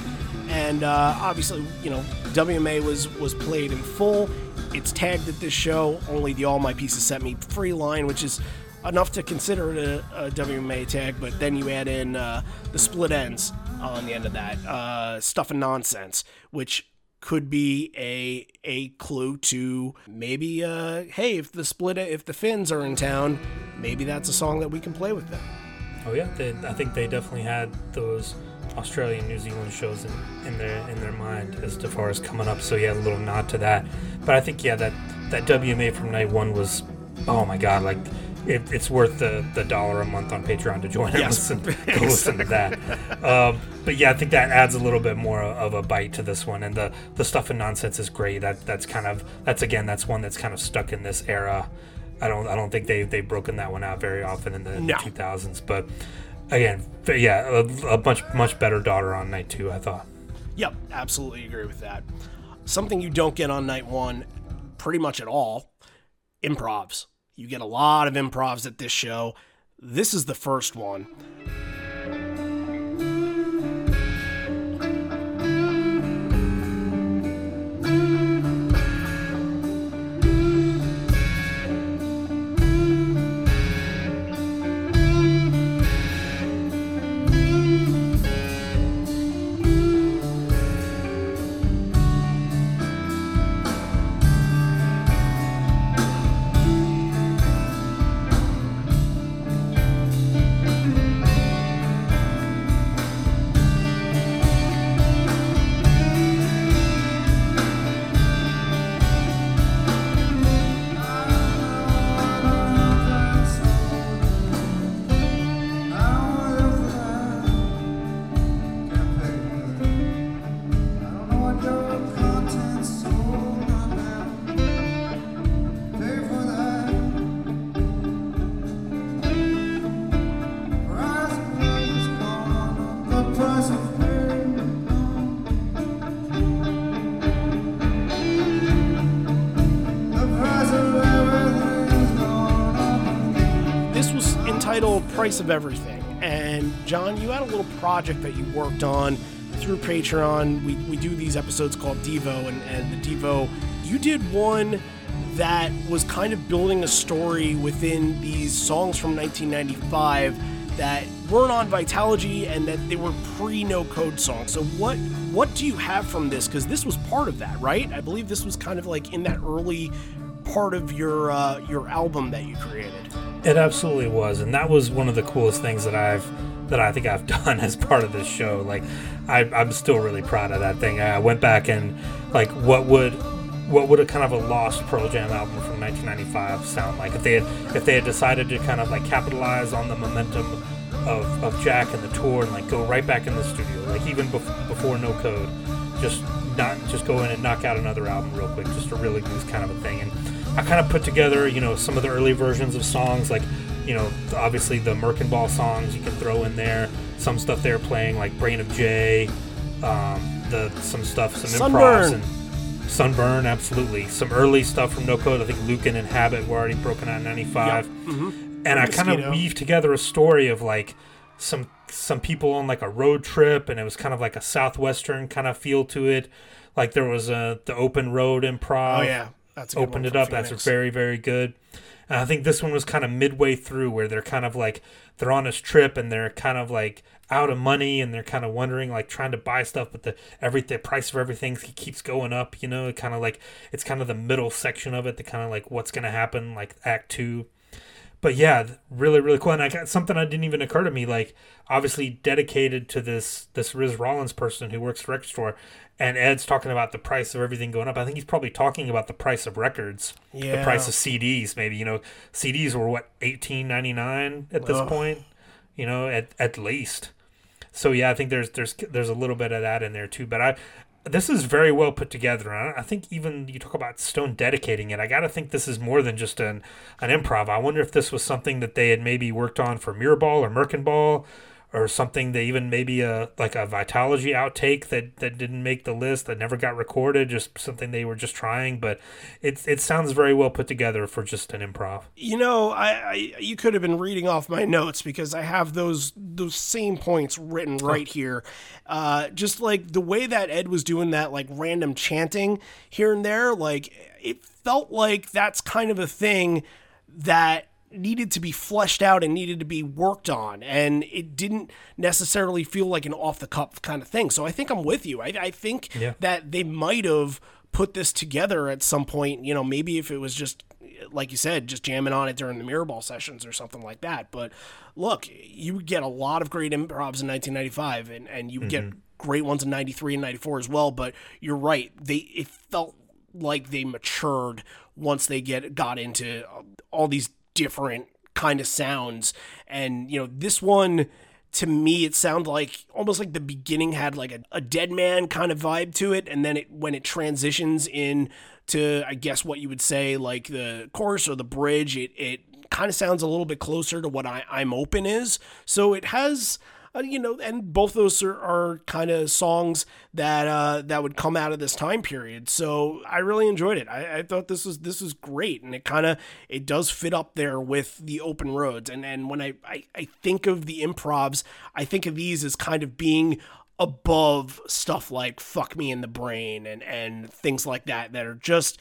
and uh, obviously, you know, WMA was was played in full. It's tagged at this show. Only the All My Pieces Set Me Free line, which is enough to consider it a, a WMA tag. But then you add in uh, the Split Enz on the end of that uh, stuff and nonsense, which could be a a clue to maybe uh, hey if the split if the Finns are in town, maybe that's a song that we can play with them. Oh yeah, they, I think they definitely had those Australian, New Zealand shows in, in their in their mind as far as coming up. So yeah, a little nod to that. But I think yeah, that that WMA from night one was oh my god, like it, it's worth the, the dollar a month on Patreon to join us and *laughs* Yes. listen, listen to that. Um, but yeah, I think that adds a little bit more of a bite to this one, and the the stuff and nonsense is great. That that's kind of that's again that's one that's kind of stuck in this era. I don't I don't think they they've broken that one out very often in the, in the 2000s, but again, yeah, a, a much much better daughter on night two. I thought. Yep, absolutely agree with that. Something you don't get on night one, pretty much at all, improvs. You get a lot of improvs at this show. This is the first one. Everything. And John, you had a little project that you worked on through Patreon. We, we do these episodes called Devo, and, and the Devo, you did one that was kind of building a story within these songs from 1995 that weren't on Vitalogy and that they were pre no code songs. So what what do you have from this? Because this was part of that, right? I believe this was kind of like in that early part of your uh, your album that you created. It absolutely was, and that was one of the coolest things that I've that I think I've *laughs* done as part of this show. Like, I, I'm still really proud of that thing. I went back and like, what would what would a kind of a lost Pearl Jam album from 1995 sound like if they had if they had decided to kind of like capitalize on the momentum of, of Jack and the tour and like go right back in the studio, like even bef- before No Code, just not just go in and knock out another album real quick, just a really loose kind of a thing. And I kind of put together, you know, some of the early versions of songs, like you know, obviously the Merkin Ball songs you can throw in there. Some stuff they're playing, like Brain of J., um, the some stuff, some Sunburn. improvs and Sunburn, absolutely. Some early stuff from No Code. I think Lukin and Habit were already broken out in '95, Mm-hmm. and I kind of weave together a story of like some some people on like a road trip, and it was kind of like a southwestern kind of feel to it. Like there was a the open road improv Oh yeah, that's a good opened it up. Phoenix. That's very, very good. And I think this one was kind of midway through where they're kind of like they're on this trip and they're kind of like out of money and they're kind of wondering like trying to buy stuff but the every the price of everything keeps going up you know kind of like it's kind of the middle section of it the kind of like what's gonna happen like act two but yeah, really, really cool. And I got something that didn't even occur to me. Like, obviously dedicated to this this Riz Rollins person who works for record store, and Ed's talking about the price of everything going up. I think he's probably talking about the price of records, the price of CDs. Maybe you know, CDs were what eighteen ninety nine at this Ugh. point. You know, at at least. So yeah, I think there's there's there's a little bit of that in there too. But I this is very well put together. And I I think even you talk about Stone dedicating it. I got to think this is more than just an an improv. I wonder if this was something that they had maybe worked on for Mirrorball or Merkinball or something they even maybe a like a Vitalogy outtake that that didn't make the list that never got recorded. Just something they were just trying. But it it sounds very well put together for just an improv. You know, I, I you could have been reading off my notes because I have those those same points written right here. Uh, just like the way that Ed was doing that, like random chanting here and there, like it felt like that's kind of a thing that needed to be fleshed out and needed to be worked on and it didn't necessarily feel like an off the cuff kind of thing. So i think i'm with you. I, I think Yeah. that they might have put this together at some point you know maybe if it was just like you said just jamming on it during the mirrorball sessions or something like that. But look you would get a lot of great improvs in 1995 and, and you would get mm-hmm. great ones in 93 and 94 as well but you're right. They it felt like they matured once they get got into all these different kind of sounds. And you know this one to me it sounded like almost like the beginning had like a, a dead man kind of vibe to it. And then it when it transitions in to i guess what you would say like the chorus or the bridge it it kind of sounds a little bit closer to what I, i'm open is. So it has uh, you know, and both those are, are kind of songs that uh, that would come out of this time period. So I really enjoyed it. I, I thought this was this was great, and it kind of it does fit up there with the open roads. And and when I, I I think of the improvs, I think of these as kind of being above stuff like "fuck me in the brain" and and things like that that are just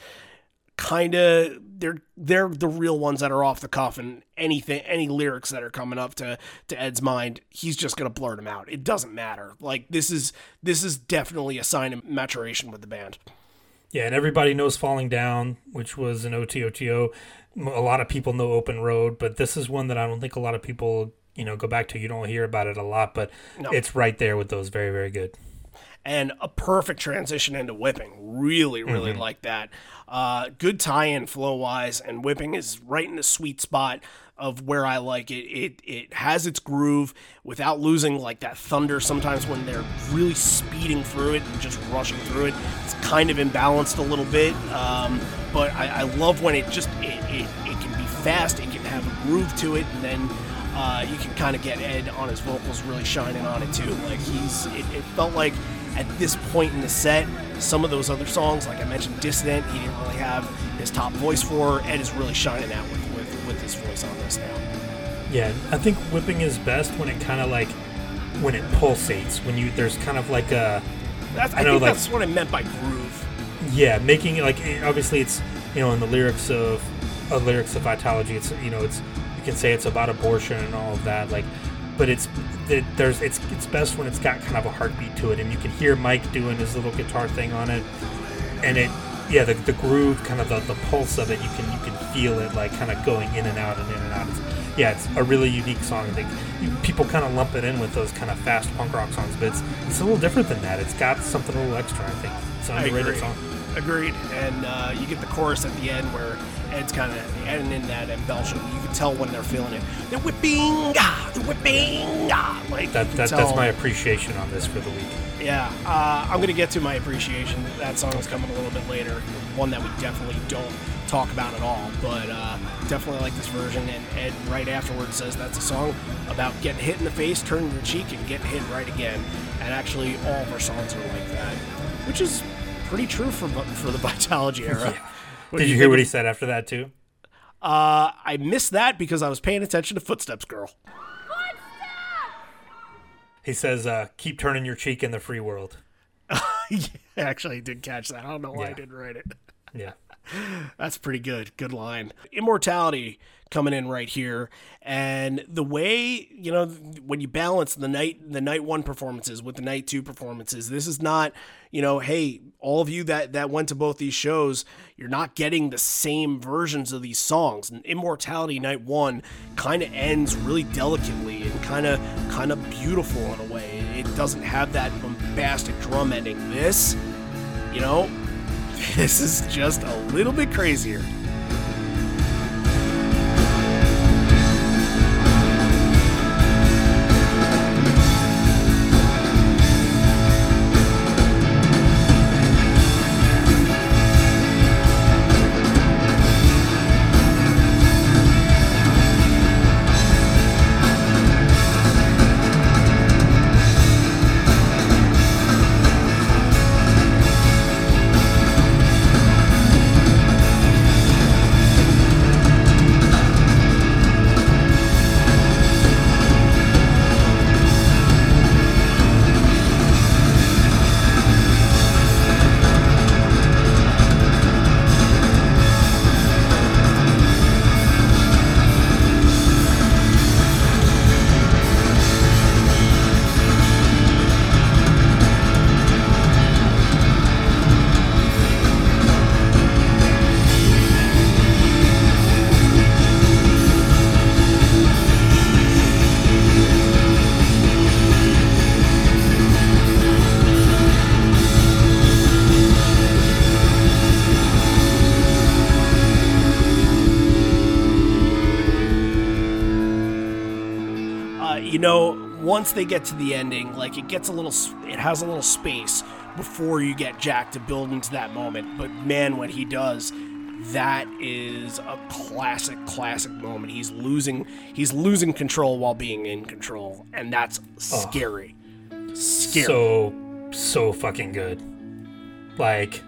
kind of they're they're the real ones that are off the cuff and anything any lyrics that are coming up to to Ed's mind he's just going to blurt them out it doesn't matter like this is this is definitely a sign of maturation with the band Yeah, and everybody knows Falling Down, which was an OTOTO. A lot of people know Open Road, but this is one that I don't think a lot of people, you know, go back to. You don't hear about it a lot, but No. it's right there with those. Very, very good. And a perfect transition into whipping really really like that uh, good tie-in flow wise and whipping is right in the sweet spot of where I like it. It it has its groove without losing like that thunder. Sometimes when they're really speeding through it and just rushing through it, it's kind of imbalanced a little bit. Um, but I, I love when it just it, it, it can be fast. It can have a groove to it, and then uh, you can kind of get Ed on his vocals really shining on it too. Like he's, it, it felt like at this point in the set, some of those other songs, like I mentioned, Dissident, he didn't really have his top voice for. Ed is really shining out with, with, with his voice on this now. Yeah, I think whipping is best when it kind of like when it pulsates. When you there's kind of like a That's, I, I know, think like- that's what I meant by groove. yeah, making it like obviously it's you know in the lyrics of uh, lyrics of Vitalogy, it's you know it's you can say it's about abortion and all of that like, but it's it, there's it's it's best when it's got kind of a heartbeat to it, and you can hear Mike doing his little guitar thing on it, and it yeah the, the groove kind of the, the pulse of it you can you can feel it like kind of going in and out and in and out. It's, yeah, it's a really unique song. I think people kind of lump it in with those kind of fast punk rock songs, but it's, it's a little different than that. It's got something a little extra. I think it's an underrated song. Agreed. And uh, you get the chorus at the end where Ed's kind of adding in that embellishing. You can tell when they're feeling it. The whipping, ah, the whipping, ah. Like That, that that's my appreciation on this for the week. Yeah, uh, I'm gonna get to my appreciation. That song is coming a little bit later. One that we definitely don't talk about at all, but uh, definitely like this version. And Ed right afterwards says that's a song about getting hit in the face, turning your cheek, and getting hit right again. And actually, all of our songs are like that, which is pretty true for for the Vitalogy era. *laughs* What Did you hear what he said after that too? Uh, I missed that because I was paying attention to Footsteps Girl. He says, uh, "Keep turning your cheek in the free world." *laughs* yeah, actually, I did catch that. I don't know why I didn't write it. Yeah, *laughs* That's pretty good. Good line. Immortality coming in right here, and the way you know when you balance the night the night one performances with the night two performances, this is not you know hey all of you that that went to both these shows, you're not getting the same versions of these songs. And Immortality night one kind of ends really delicately and kind of kind of beautiful in a way. It doesn't have that bombastic drum ending. This, you know, *laughs* this is just a little bit crazier. Once they get to the ending, like it gets a little, it has a little space before you get Jack to build into that moment. But man, when he does, that is a classic, classic moment. He's losing, he's losing control while being in control, and that's scary. Scary. so so fucking good. Like,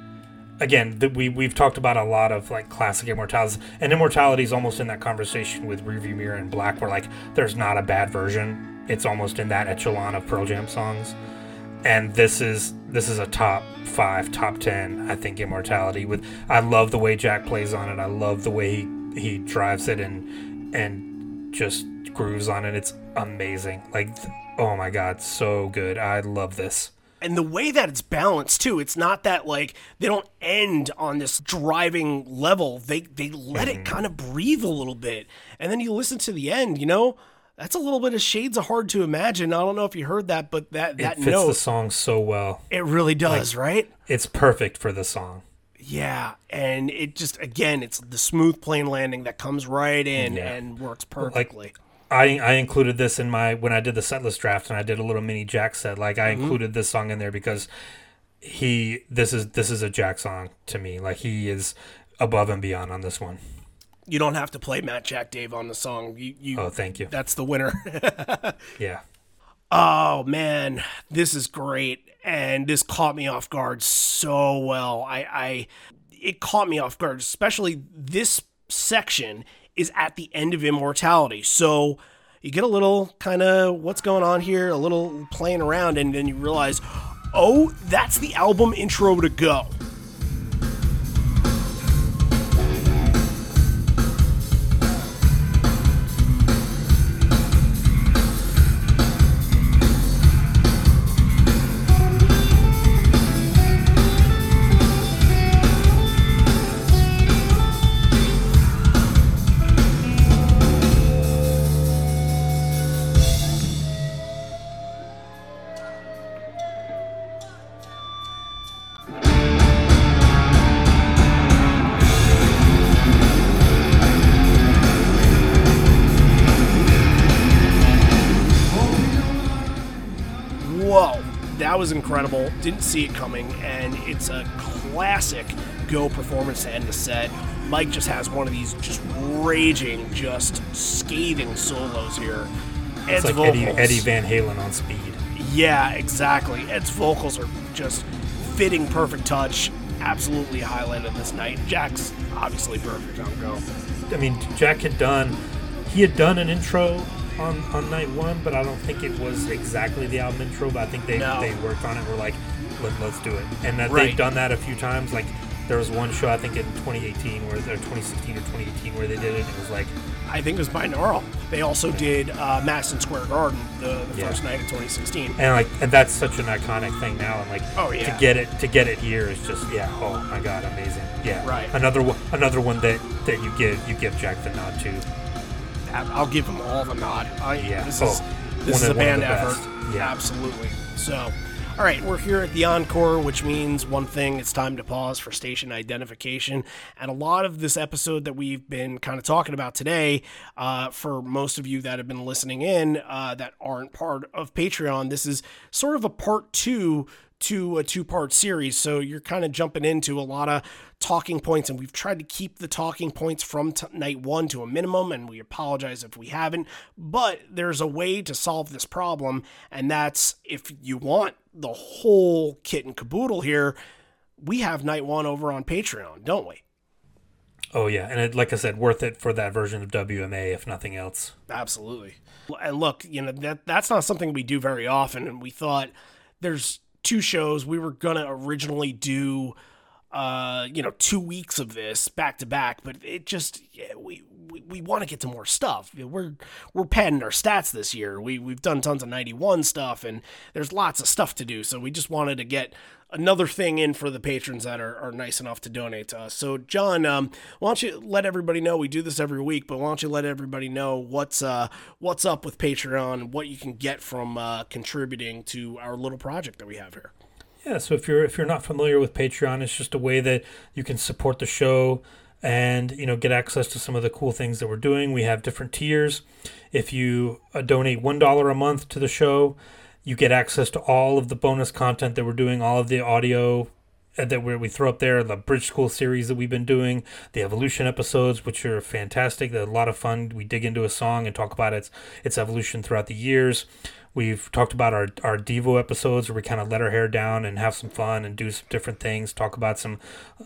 again, the, we we've talked about a lot of like classic immortalities, and immortality is almost in that conversation with Rearviewmirror and Black, where like there's not a bad version. It's almost in that echelon of Pearl Jam songs, and this is this is a top five, top ten, I think. Immortality with I love the way Jack plays on it. I love the way he he drives it and and just grooves on it. It's amazing. Like, oh my god, so good. I love this. and the way that it's balanced too it's not that like they don't end on this driving level they they let Mm-hmm. it kind of breathe a little bit and then you listen to the end you know that's a little bit of shades of hard to imagine i don't know if you heard that but that that it fits note the song so well. it really does right It's perfect for the song. yeah and it just again it's the smooth plane landing that comes right in Yeah. and works perfectly I I included this in my when I did the setlist draft and I did a little mini Jack set. Like I mm-hmm. included this song in there because he this is this is a Jack song to me. Like he is above and beyond on this one. You don't have to play matt jack dave on the song you, you Oh, thank you. that's the winner *laughs* Yeah. Oh man, this is great, and this caught me off guard so well. I, I, it caught me off guard, especially this section is at the end of Immortality. So you get a little kind of what's going on here, a little playing around, and then you realize, oh, that's the album intro to go. Didn't see it coming, and it's a classic Go performance to end the set. Mike just has one of these just raging, just scathing solos here. Ed's It's like vocals, Eddie, Eddie Van Halen on speed. yeah, exactly. Ed's vocals are just fitting perfect touch. Absolutely highlighted this night. Jack's obviously perfect on Go. I mean, Jack had done, he had done an intro on, on night one, but I don't think it was exactly the album intro. But I think they No. they worked on it. We're like, Let, let's do it. And that Right. they've done that a few times. Like there was one show I think in 2018 where or 2016 or 2018 where they did it. and It was like, I think it was binaural. They also did uh, Madison Square Garden the, the Yeah. first night of 2016. and like, and that's such an iconic thing now. And like, Oh, yeah. to get it to get it here is just yeah. Oh my god, amazing. Yeah. Right. Another one, another one that that you give you give Jack the nod to. I'll give them all the nod. I, Yeah. This Oh, is this is a band effort. Yeah. Absolutely. So, all right, we're here at the encore, which means one thing: it's time to pause for station identification. And a lot of this episode that we've been kind of talking about today, uh, for most of you that have been listening in uh, that aren't part of Patreon, this is sort of a part two to a two part series. So you're kind of jumping into a lot of talking points, and we've tried to keep the talking points from t- night one to a minimum, and we apologize if we haven't. But there's a way to solve this problem, and that's if you want the whole kit and caboodle here, we have night one over on Patreon, don't we? Oh yeah, and it, like I said, worth it for that version of WMA if nothing else. Absolutely. And look, you know that that's not something we do very often. And we thought there's two shows we were gonna originally do, uh, you know, two weeks of this back to back, but it just yeah, we we, we want to get to more stuff. We're we're padding our stats this year. We we've done tons of 91 stuff, and there's lots of stuff to do. So we just wanted to get another thing in for the patrons that are, are nice enough to donate to us. So, John, um, why don't you let everybody know? We do this every week, but why don't you let everybody know what's uh, what's up with Patreon what you can get from uh, contributing to our little project that we have here? Yeah, so if you're if you're not familiar with Patreon, it's just a way that you can support the show and you know get access to some of the cool things that we're doing. We have different tiers. If you uh, donate one dollar a month to the show, you get access to all of the bonus content that we're doing, all of the audio uh, that we we throw up there, the Bridge School series that we've been doing, the Evolution episodes, which are fantastic. They're a lot of fun. We dig into a song and talk about its its evolution throughout the years. We've talked about our, our Devo episodes where we kind of let our hair down and have some fun and do some different things, talk about some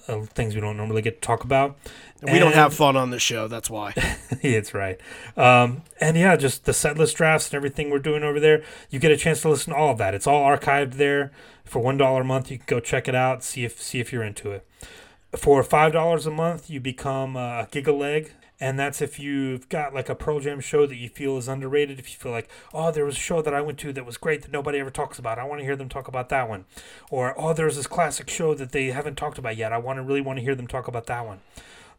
uh, things we don't normally get to talk about. We don't have fun on this show, that's why. *laughs* it's right. Um, and yeah, just the set list drafts and everything we're doing over there. You get a chance to listen to all of that. It's all archived there for one dollar a month. You can go check it out, see if see if you're into it. For five dollars a month, you become a gigaleg. And that's if you've got like a Pearl Jam show that you feel is underrated. If you feel like, oh, there was a show that I went to that was great that nobody ever talks about. I want to hear them talk about that one. Or, oh, there's this classic show that they haven't talked about yet. I want to really want to hear them talk about that one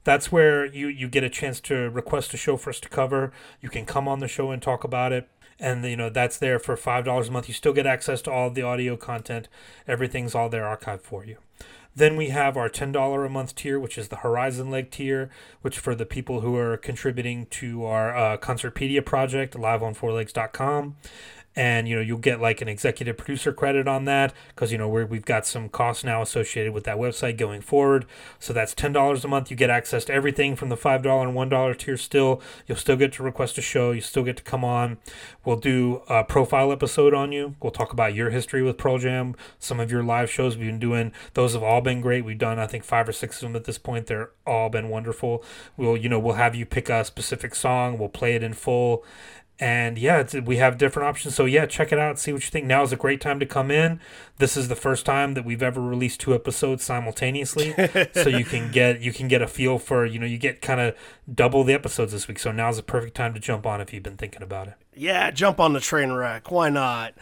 that's where you you get a chance to request a show for us to cover you can come on the show and talk about it and you know that's there for five dollars a month you still get access to all the audio content everything's all there archived for you then we have our $10 a month tier, which is the Horizon Leg tier, which for the people who are contributing to our uh, Concertpedia project, liveonfourlegs.com. And, you know, you'll get like an executive producer credit on that because, you know, we're, we've got some costs now associated with that website going forward. So that's $10 a month. You get access to everything from the $5 and $1 tier still. You'll still get to request a show. You still get to come on. We'll do a profile episode on you. We'll talk about your history with Pearl Jam, some of your live shows we've been doing. Those have all been great. We've done, I think, five or six of them at this point. They're all been wonderful. We'll, you know, we'll have you pick a specific song. We'll play it in full And yeah, it's, we have different options. So yeah, check it out. See what you think. Now is a great time to come in. This is the first time that we've ever released two episodes simultaneously, so you can *laughs* get you can get a feel for you know you get kind of double the episodes this week. So now's the perfect time to jump on if you've been thinking about it. Yeah, jump on the train wreck. Why not?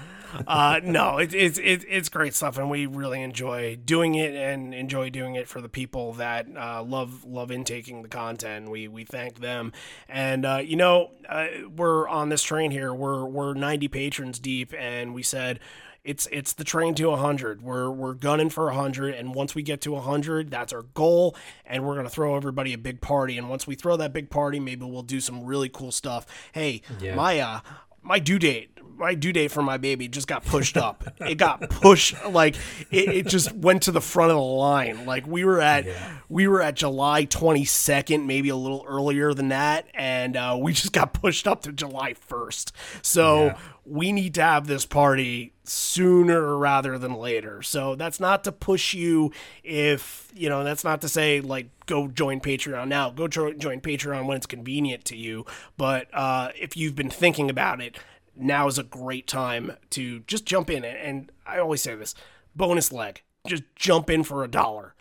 uh, *laughs* no, it, it's it, it's great stuff, and we really enjoy doing it, and enjoy doing it for the people that uh, love love intaking the content. We we thank them, and uh, you know uh, we're on this train here. We're we're ninety patrons deep, and we said it's it's the train to 100 we're we're gunning for 100 and once we get to 100 that's our goal and we're going to throw everybody a big party. And once we throw that big party maybe we'll do some really cool stuff. Hey Yeah. my uh my due date my due date for my baby just got pushed up. It got pushed like it, it just went to the front of the line. Like we were at we were at july 22nd maybe a little earlier than that and uh, we just got pushed up to july 1st so Yeah. We need to have this party sooner rather than later. So that's not to push you if, you know, that's not to say like go join Patreon now. Go jo- join Patreon when it's convenient to you. But uh, if you've been thinking about it, now is a great time to just jump in. And I always say this bonus leg, just jump in for a dollar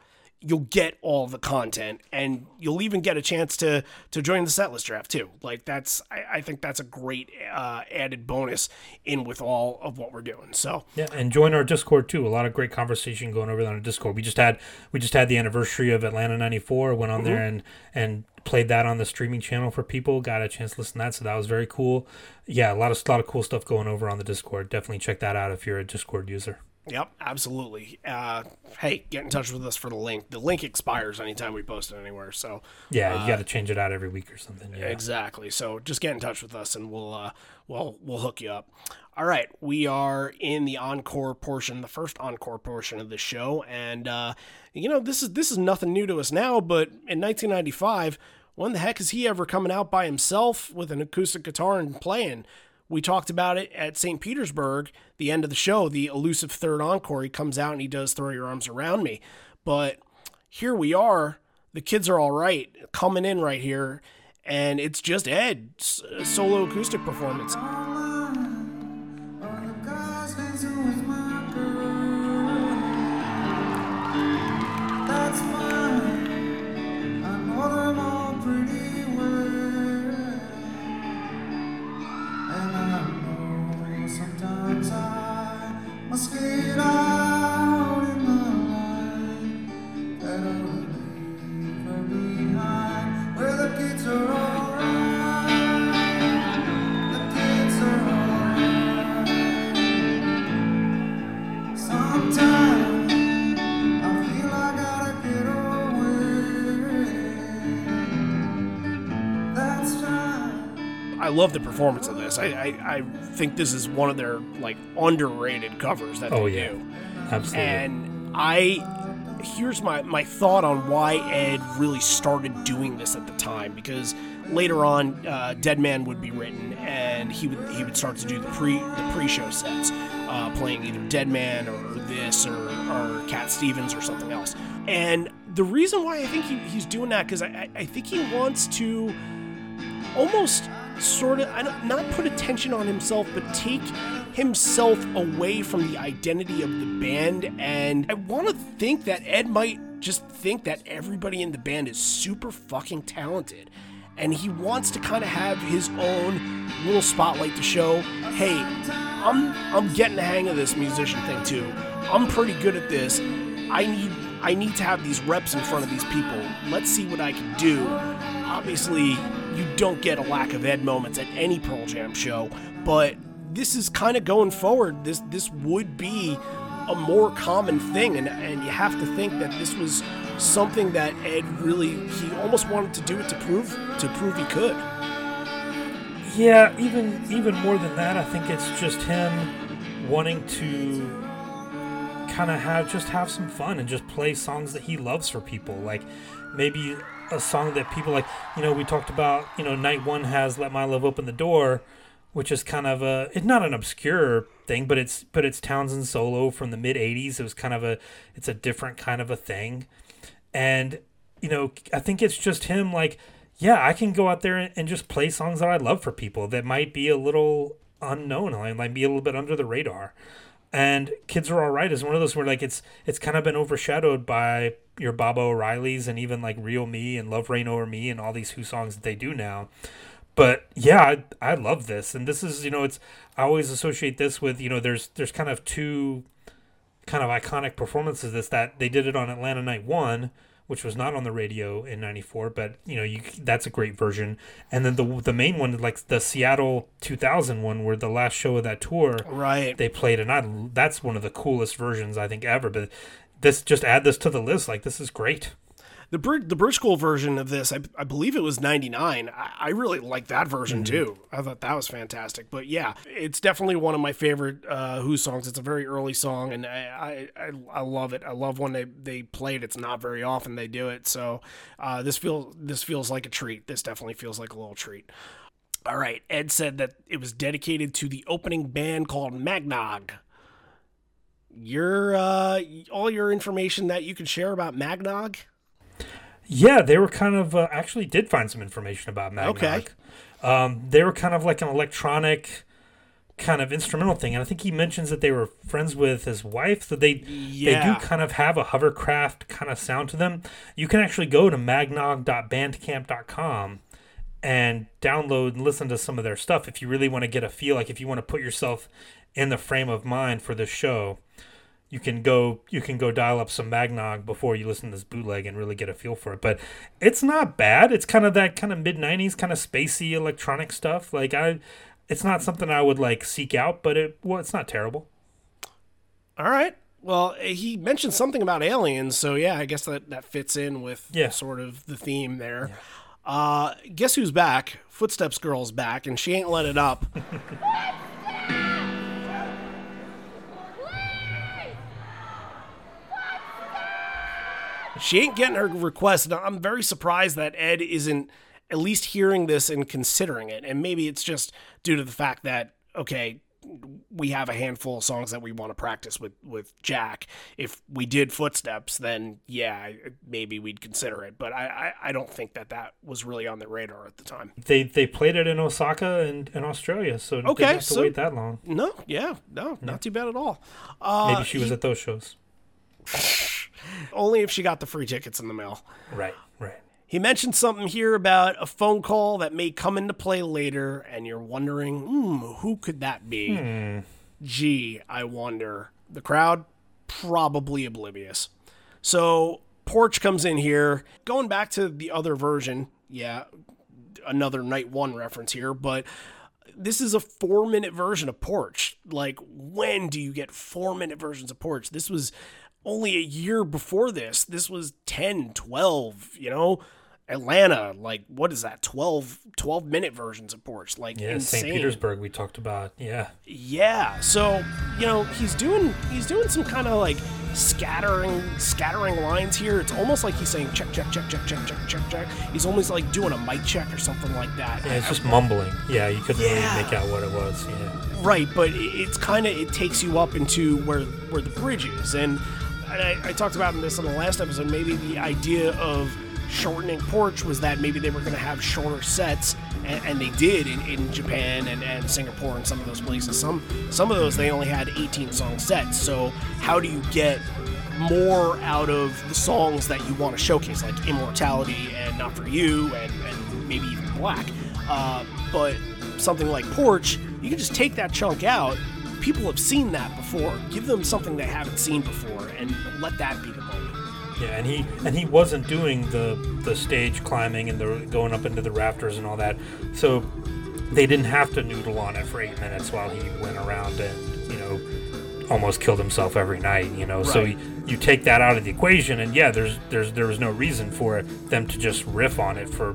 you'll get all the content and you'll even get a chance to to join the setlist draft too like that's i, I think that's a great uh, added bonus in with all of what we're doing so Yeah, and join our Discord too. A lot of great conversation going over there on Discord. We just had we just had the anniversary of Atlanta '94. Went on there and and played that on the streaming channel for people. Got a chance to listen to that, so that was very cool. Yeah, a lot of a lot of cool stuff going over on the Discord. Definitely check that out if you're a Discord user. Yep absolutely uh, hey get in touch with us for the link the link expires anytime we post it anywhere so Yeah, you got to change it out every week or something. Yeah. Exactly. So just get in touch with us and we'll uh we'll we'll hook you up. All right, we are in the encore portion, the first encore portion of the show and uh you know, this is this is nothing new to us now, but in 1995, when the heck is he ever coming out by himself with an acoustic guitar and playing? We talked about it at St. Petersburg, the end of the show, the elusive third encore. He comes out and he does Throw Your Arms Around Me. But here we are. The kids are all right, coming in right here, and it's just Ed uh, solo acoustic performance. Performance of this. I, I, I think this is one of their like underrated covers that Oh they yeah, do. absolutely. And I here's my my thought on why Ed really started doing this at the time because later on uh, Dead Man would be written and he would he would start to do the pre the pre-show sets uh, playing either Dead Man or this or, or Cat Stevens or something else. And the reason why I think he, he's doing that because I- I think he wants to almost sort of I don't, not put attention on himself, but take himself away from the identity of the band. And I want to think that Ed might just think that everybody in the band is super fucking talented. And he wants to kind of have his own little spotlight to show, hey, I'm I'm getting the hang of this musician thing too. I'm pretty good at this. I need I need to have these reps in front of these people. Let's see what I can do. Obviously, you don't get a lack of Ed moments at any Pearl Jam show, but this is kind of going forward. This this would be a more common thing, and and you have to think that this was something that Ed really he almost wanted to do it to prove to prove he could. Yeah, even even more than that, I think it's just him wanting to kind of have just have some fun and just play songs that he loves for people. Like maybe a song that people like. You know, we talked about. You know, night one has "Let My Love Open the Door," which is kind of a. It's not an obscure thing, but it's but it's Townshend solo from the mid '80s. It was kind of a. It's a different kind of a thing, and you know, I think it's just him like yeah, I can go out there and, just play songs that I love for people that might be a little unknown, like might be a little bit under the radar. And Kids Are Alright is one of those where like it's it's kind of been overshadowed by your Baba O'Rileys and even like Real Me and Love Reign Over Me and all these Who songs that they do now. But yeah, I, I love this, and this is you know it's I always associate this with you know there's there's kind of two kind of iconic performances. This that they did it on Atlanta Night One, which was not on the radio in '94, but you know you that's a great version. And then the the main one, like the Seattle 2000 one, where the last show of that tour, Right. they played, and I that's one of the coolest versions I think ever. But this just add this to the list, like this is great. The Brit, the Bridge School version of this, I, I believe it was 99. I, I really like that version too. I thought that was fantastic. But yeah, it's definitely one of my favorite uh, Who songs. It's a very early song, and I, I, I, I love it. I love when they, they play it. It's not very often they do it. So uh, this feels this feels like a treat. This definitely feels like a little treat. All right. Ed said that it was dedicated to the opening band called Magnog. Your uh, all your information that you can share about Magnog. Yeah, they were kind of uh, actually did find some information about Magnog. Okay. Um, they were kind of like an electronic kind of instrumental thing, and I think he mentions that they were friends with his wife. So they they do kind of have a hovercraft kind of sound to them. You can actually go to magnog.bandcamp.com and download and listen to some of their stuff if you really want to get a feel like if you want to put yourself in the frame of mind for this show you can go you can go dial up some magnog before you listen to this bootleg and really get a feel for it but it's not bad it's kind of that kind of mid 90s kind of spacey electronic stuff like i it's not something i would like seek out but it well it's not terrible All right. Well, he mentioned something about aliens, so yeah, I guess that, that fits in with Yeah. sort of the theme there. Uh, guess who's back? Footsteps Girl's back, and she ain't let it up. *laughs* she ain't getting her request. and I'm very surprised that Ed isn't at least hearing this and considering it. And maybe it's just due to the fact that, okay, we have a handful of songs that we want to practice with with Jack. If we did Footsteps, then yeah, maybe we'd consider it. But I, I, I don't think that that was really on the radar at the time. they they played it in osaka and in australia so Okay, didn't have to so- wait that long No, yeah, no, not too bad at all. Uh, maybe she was at those shows *laughs* only if she got the free tickets in the mail. right right He mentioned something here about a phone call that may come into play later, and you're wondering, hmm, who could that be? Gee, I wonder. The crowd, probably oblivious. So, Porch comes in here. Going back to the other version, yeah, another Night One reference here, but this is a four minute version of Porch. Like, when do you get four minute versions of Porch? This was only a year before this. This was 10, 12, you know? Atlanta, like, what is that? 12, 12 minute versions of Porch. Like, yeah insane. st petersburg we talked about yeah Yeah. So, you know, he's doing he's doing some kind of like scattering scattering lines here. It's almost like he's saying check check check check check check check check. He's almost like doing a mic check or something like that. yeah it's just mumbling yeah you couldn't Yeah. really make out what it was yeah Right, but it's kind of it takes you up into where where the bridge is, and I, I talked about this in the last episode. Maybe the idea of shortening porch was that maybe they were going to have shorter sets, and, and they did in, in Japan and, and Singapore and some of those places. Some some of those they only had 18 song sets. So how do you get more out of the songs that you want to showcase, like Immortality and Not for You, and, and maybe even Black? Uh, but something like Porch, you can just take that chunk out. People have seen that before. Give them something they haven't seen before, and let that be the moment. Yeah, and he and he wasn't doing the the stage climbing and the going up into the rafters and all that, so they didn't have to noodle on it for eight minutes while he went around and you know almost killed himself every night. You know, so Right. you, you take that out of the equation, and yeah, there's there's there was no reason for them to just riff on it for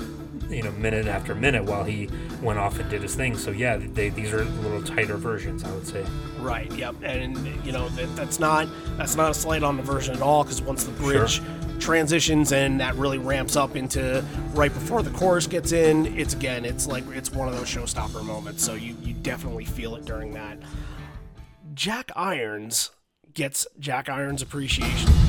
you know minute after minute while he went off and did his thing. So yeah, they, these are a little tighter versions, I would say. Right. Yep. And you know that that's not that's not a slight on the version at all because once the bridge transitions and that really ramps up into right before the chorus gets in, it's again it's like it's one of those showstopper moments. So you you definitely feel it during that. Jack Irons gets Jack Irons appreciation.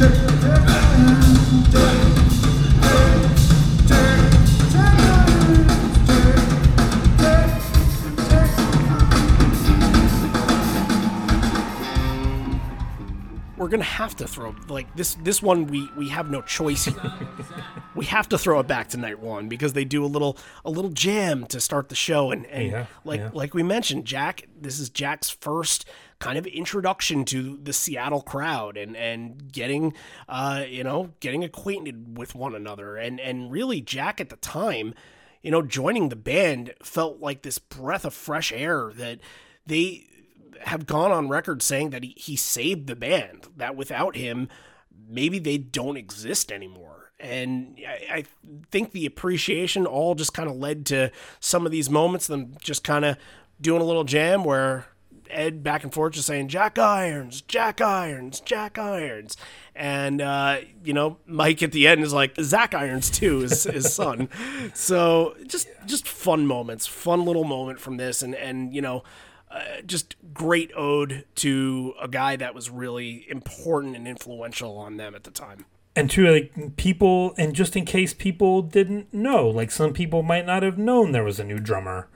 Yeah. Gonna have to throw like this this one we we have no choice here. *laughs* we have to throw it back to night one because they do a little a little jam to start the show and, and Yeah, like yeah. like we mentioned jack this is jack's first kind of introduction to the seattle crowd and and getting uh you know getting acquainted with one another and and really jack at the time you know joining the band felt like this breath of fresh air that they have gone on record saying that he, he saved the band that without him maybe they don't exist anymore. And I, I think the appreciation all just kind of led to some of these moments, them just kind of doing a little jam where Ed back and forth just saying Jack Irons, Jack Irons, Jack Irons. And, uh, you know, Mike at the end is like, Zach Irons too, his, his son. *laughs* So just, just fun moments, fun little moment from this. And, and, you know, uh, just great ode to a guy that was really important and influential on them at the time. and to like people and just in case people didn't know like some people might not have known there was a new drummer.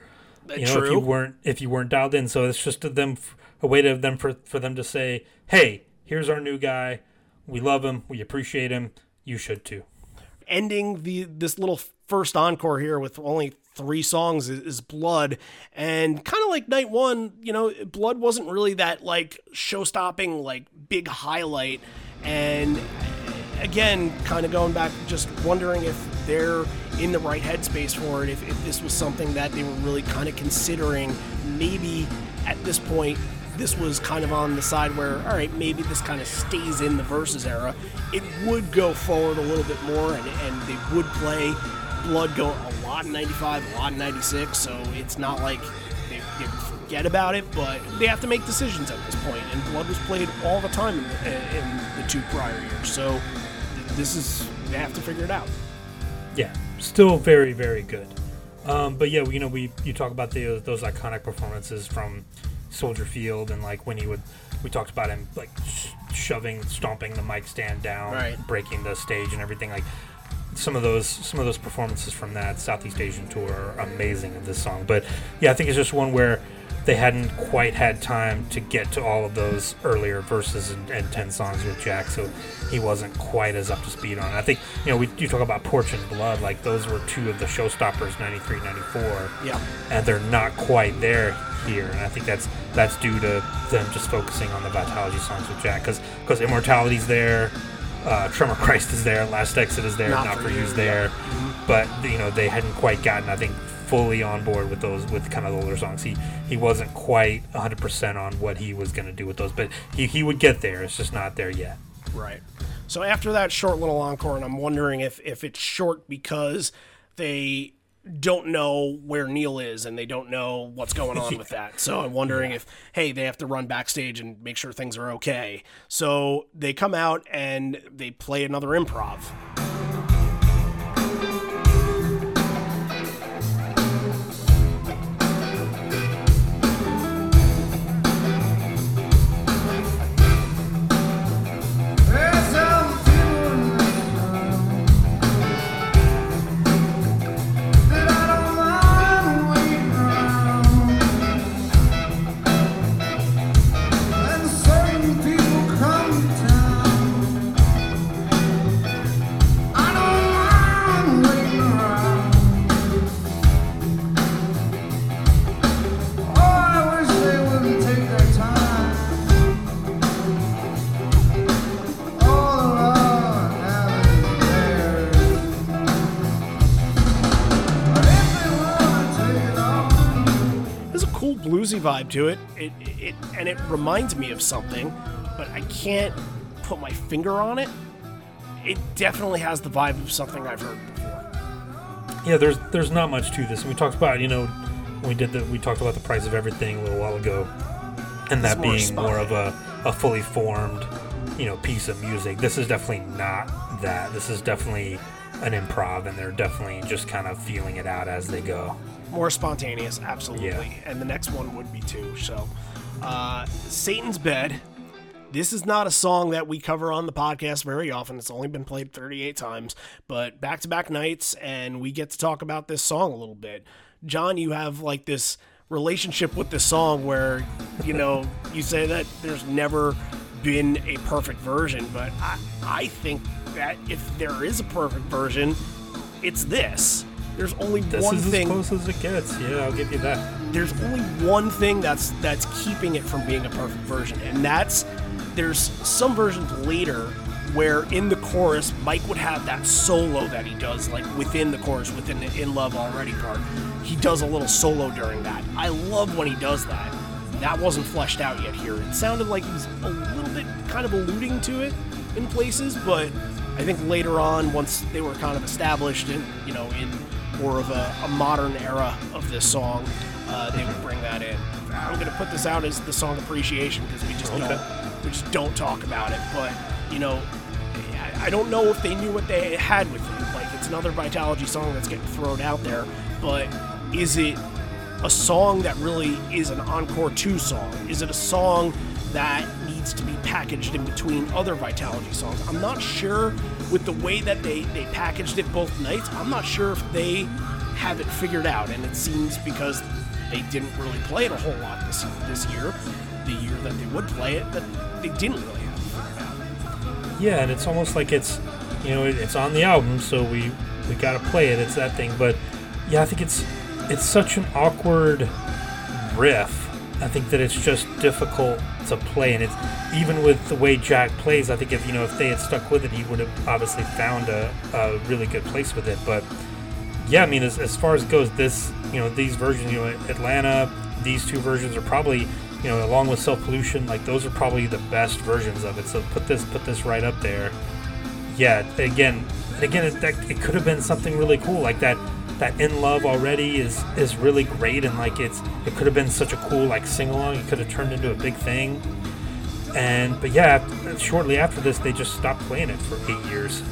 You know if you weren't if you weren't dialed in. So it's just to them a way to them for for them to say hey here's our new guy. We love him. We appreciate him. You should too. Ending the this little first encore here with only three songs is, blood. And kind of like night one you know blood wasn't really that like show-stopping like big highlight. And again kind of going back just wondering if they're in the right headspace for it if, if this was something that they were really kind of considering. Maybe at this point this was kind of on the side where all right maybe this kind of stays in the versus era. It would go forward a little bit more and, and they would play blood go a lot in 95 a lot in 96 so it's not like they, they forget about it but they have to make decisions at this point and blood was played all the time in the, in the two prior years so this is they have to figure it out yeah still very very good um, but yeah you know we you talk about the those iconic performances from soldier field and like when he would we talked about him like sh- shoving stomping the mic stand down Right. breaking the stage and everything like some of those some of those performances from that southeast asian tour are amazing in this song. But yeah i think it's just one where they hadn't quite had time to get to all of those earlier verses and, and 10 songs with jack so he wasn't quite as up to speed on it. I think you know we you talk about porch and blood like those were two of the showstoppers 93 94 yeah. And they're not quite there here and i think that's that's due to them just focusing on the Vitalogy songs with jack because because immortality's there uh, tremor christ is there last exit is there Not not, For for You, you's there Mm-hmm. but you know they hadn't quite gotten i think fully on board with those with kind of the older songs he he wasn't quite 100% on what he was going to do with those but he, he would get there it's just not there yet Right. So after that short little encore, and I'm wondering if if it's short because they don't know where Neil is and they don't know what's going on with that. So I'm wondering *laughs* if hey, they have to run backstage and make sure things are okay. So they come out and they play another improv. Cool bluesy vibe to it. It, it and it reminds me of something, but I can't put my finger on it. It definitely has the vibe of something I've heard before. yeah there's there's not much to this and we talked about you know we did the we talked about the price of everything a little while ago and that more being more of a, a fully formed you know piece of music this is definitely not that this is definitely an improv and they're definitely just kind of feeling it out as they go more spontaneous absolutely Yeah. and the next one would be too so uh, satan's bed this is not a song that we cover on the podcast very often it's only been played 38 times but back-to-back nights and we get to talk about this song a little bit john you have like this relationship with this song where you know you say that there's never been a perfect version, but I, I think that if there is a perfect version, it's this. There's only This one is thing. as close as it gets. Yeah, I'll give you that. There's only one thing that's that's keeping it from being a perfect version, and that's there's some versions later where in the chorus Mike would have that solo that he does like within the chorus within the in love already part. He does a little solo during that. I love when he does that. That wasn't fleshed out yet here. It sounded like he was a little bit kind of alluding to it in places, but I think later on, once they were kind of established in, you know, in more of a, a modern era of this song, uh, they would bring that in. I'm going to put this out as the song appreciation because we just don't we just don't talk about it. But you know, I, I don't know if they knew what they had with it. Like it's another Vitalogy song that's getting thrown out there, but is it a song that really is an encore two song? Is it a song that needs to be packaged in between other Vitalogy songs? I'm not sure with the way that they, they packaged it both nights. I'm not sure if they have it figured out, and it seems because they didn't really play it a whole lot this this year, the year that they would play it, that they didn't really have it figured out. Yeah, and it's almost like it's, you know, it- it's on the album, so we we gotta play it. It's that thing. But yeah, I think it's it's such an awkward riff. I think that it's just difficult to play, and it's even with the way Jack plays. I think if you know if they had stuck with it, he would have obviously found a, a really good place with it. But yeah, I mean, as, as far as it goes, this you know these versions, you know, Atlanta, these two versions are probably you know along with Self Pollution, like those are probably the best versions of it. So put this put this right up there. Yeah, again, again, it, that, it could have been something really cool like that. That in love already is is really great, and like it's it could have been such a cool like sing along. It could have turned into a big thing. And but yeah, shortly after this, they just stopped playing it for eight years.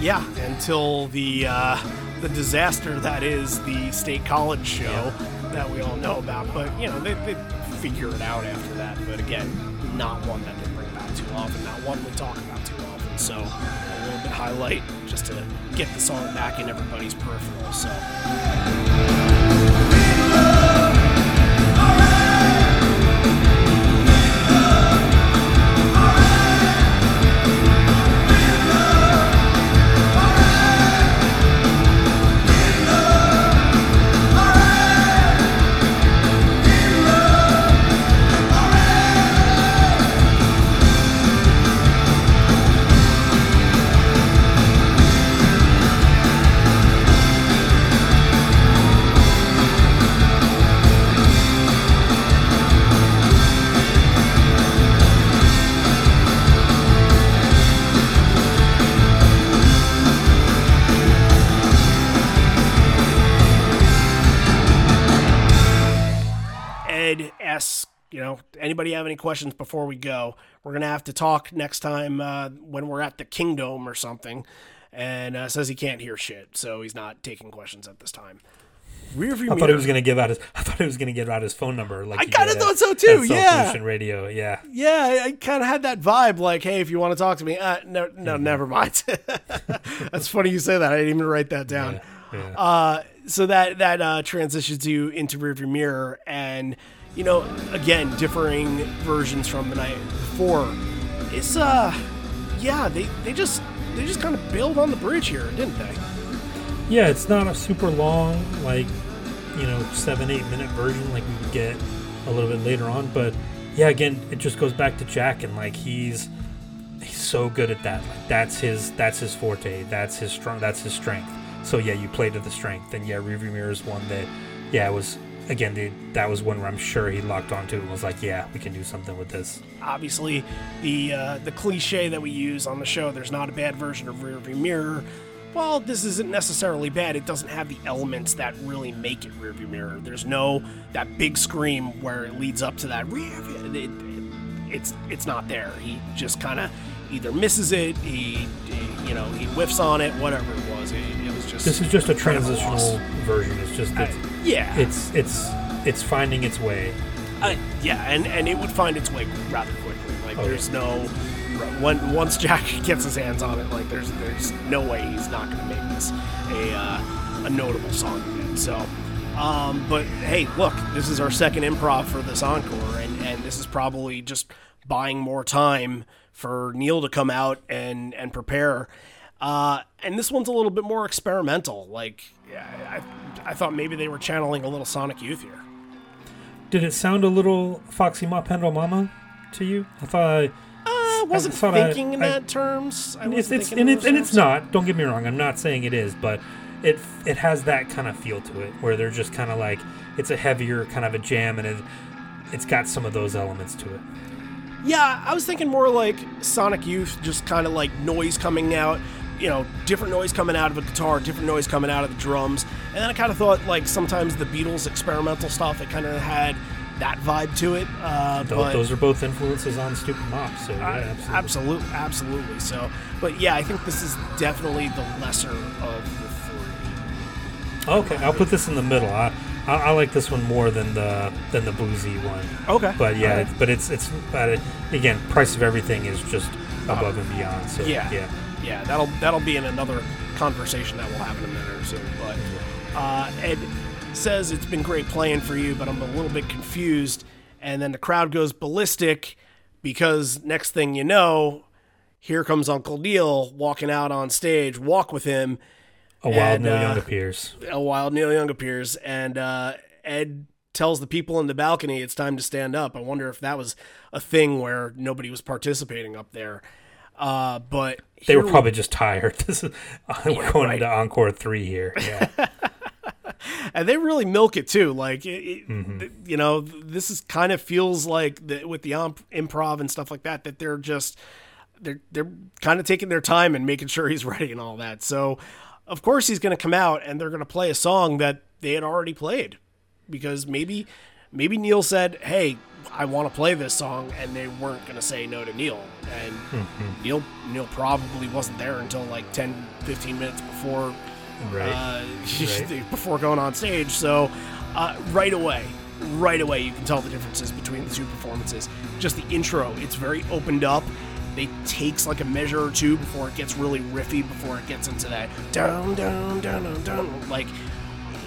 Yeah, until the uh, the disaster that is the state college show that we all know about. But you know, they, they figure it out after that. But again, not one that they bring back too often. Not one we talk about too often. So a little bit highlight just to get the song back in everybody's peripheral. So. Know, anybody have any questions before we go? We're gonna have to talk next time uh, when we're at the Kingdom or something. And uh, says he can't hear shit, so he's not taking questions at this time. Rear view I thought he was gonna give out his. *laughs* I thought he was gonna give out his phone number. Like I kinda thought so too, yeah. Self-Pollution Radio. Yeah. Yeah, I, I kind of had that vibe. Like, hey, if you want to talk to me, uh, no, no, Mm-hmm. never mind. *laughs* That's funny you say that. I didn't even write that down. Yeah, yeah. Uh, so that that uh, transitions you into rearview mirror, and you know, again, differing versions from the night before. It's uh, yeah, they they just they just kind of build on the bridge here, didn't they? Yeah, it's not a super long, like, you know, seven, eight minute version like we get a little bit later on. But yeah, again, it just goes back to Jack and like he's he's so good at that. Like that's his that's his forte. That's his strong that's his strength. So yeah, you play to the strength. And yeah, Rearview Mirror is one that yeah, it was again the, that was one where I'm sure he locked onto and was like, Yeah, we can do something with this. obviously the uh, the cliche that we use on the show there's not a bad version of rearview mirror. Well this isn't necessarily bad it doesn't have the elements that really make it rearview mirror. There's no that big scream where it leads up to that it, it, it's it's not there. He just kind of either misses it he, he- you know he whiffs on it whatever it was it, it was just This is just a transitional version. It's just it's, yeah it's it's it's finding its way. Uh, yeah, and, and it would find its way rather quickly. Like Oh, there's no when once Jack *laughs* gets his hands on it, like there's there's no way he's not going to make this a uh, a notable song again. So Um, but hey, look, this is our second improv for this encore, and, and this is probably just buying more time for Neil to come out and and prepare. Uh, and this one's a little bit more experimental. Like, I, I thought maybe they were channeling a little Sonic Youth here. Did it sound a little Foxy Ma Pendle Mama to you? I thought I, Uh, wasn't I- thinking in I- that terms. I it's, it's and in it's and it's not. Don't get me wrong. I'm not saying it is, but it it has that kind of feel to it, where they're just kind of like it's a heavier kind of a jam, and it it's got some of those elements to it. Yeah, I was thinking more like Sonic Youth, just kind of like noise coming out, you know, different noise coming out of a guitar, different noise coming out of the drums. And then I kind of thought like sometimes the Beatles experimental stuff, it kind of had that vibe to it. Uh, Tho- but those are both influences on Stupid Mop. So yeah, I- absolutely. absolutely, absolutely. So, but yeah, I think this is definitely the lesser of the three. Okay, I'll put this in the middle. I, I, I like this one more than the than the bluesy one. Okay, But yeah, Alright. it's, but it's it's but it, again, price of everything is just above and beyond. So Yeah. yeah. yeah, that'll that'll be in another conversation that we'll have in a minute or two. But uh, Ed says it's been great playing for you, but I'm a little bit confused. And then the crowd goes ballistic because next thing you know, here comes Uncle Neil walking out on stage. Walk with him. A wild And, Neil uh, Young appears. A wild Neil Young appears, and uh, Ed tells the people in the balcony it's time to stand up. I wonder if that was a thing where nobody was participating up there. Uh, but They were we- probably just tired. *laughs* This is we're going right. into encore three here. Yeah. *laughs* and they really milk it too. Like, it, Mm-hmm. th- you know, this is kind of feels like the, with the improv and stuff like that that they're just they're they're kind of taking their time and making sure he's *laughs* ready and all that. So, of course, he's going to come out and they're going to play a song that they had already played because maybe maybe Neil said, "Hey, I want to play this song," and they weren't going to say no to Neil. And Mm-hmm. *laughs* Neil Neil probably wasn't there until like 10, 15 minutes before right. uh, *laughs* Right. before going on stage. So uh, right away, right away, you can tell the differences between the two performances. Just the intro, it's very opened up. It takes like a measure or two before it gets really riffy, before it gets into that down, down, down, down, down. Like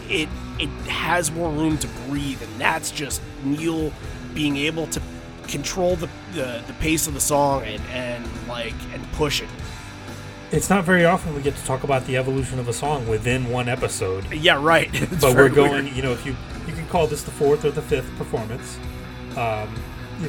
it, it has more room to breathe, and that's just Neil being able to control the, the, the pace of the song and, and like and push it. it's not very often we get to talk about the evolution of a song within one episode. Yeah, right. *laughs* But we're going, weird. you know, if you you can call this the fourth or the fifth performance, um,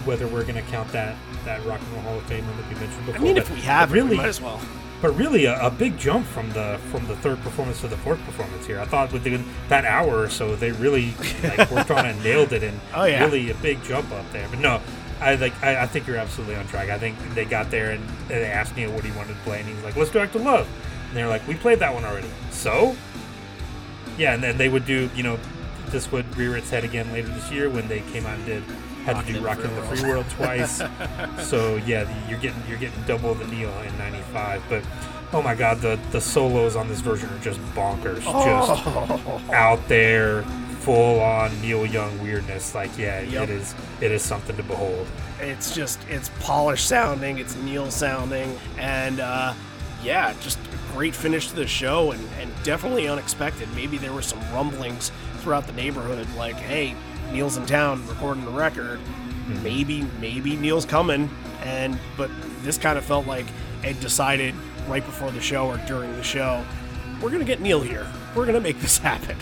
whether we're going to count that that Rock and Roll Hall of Fame that we mentioned before. I mean, but, if we have really, we might as well. but really a, a big jump from the from the third performance to the fourth performance here. I thought within that hour or so they really like *laughs* worked on and nailed it, and Oh, yeah. really a big jump up there. But no. I like. I, I think you're absolutely on track. I think they got there and they asked Neil what he wanted to play, and he's like, "Let's go back to Love." And they're like, "We played that one already." So, yeah, and then they would do, you know, this would rear its head again later this year when they came out and did had to do Rockin' Rockin' the Free World twice. *laughs* so yeah, the- you're getting you're getting double the Neil in '95. But oh my God, the the solos on this version are just bonkers, just Oh. out there, full on Neil Young weirdness. Like yeah, Yep. it is it is something to behold. It's just it's polished sounding, it's Neil sounding, and uh, yeah, just a great finish to the show, and, and definitely unexpected. Maybe there were some rumblings throughout the neighborhood, like, hey, Neil's in town recording the record. Maybe maybe Neil's coming, and but this kind of felt like Ed decided right before the show or during the show, we're gonna get Neil here. We're gonna make this *laughs* happen.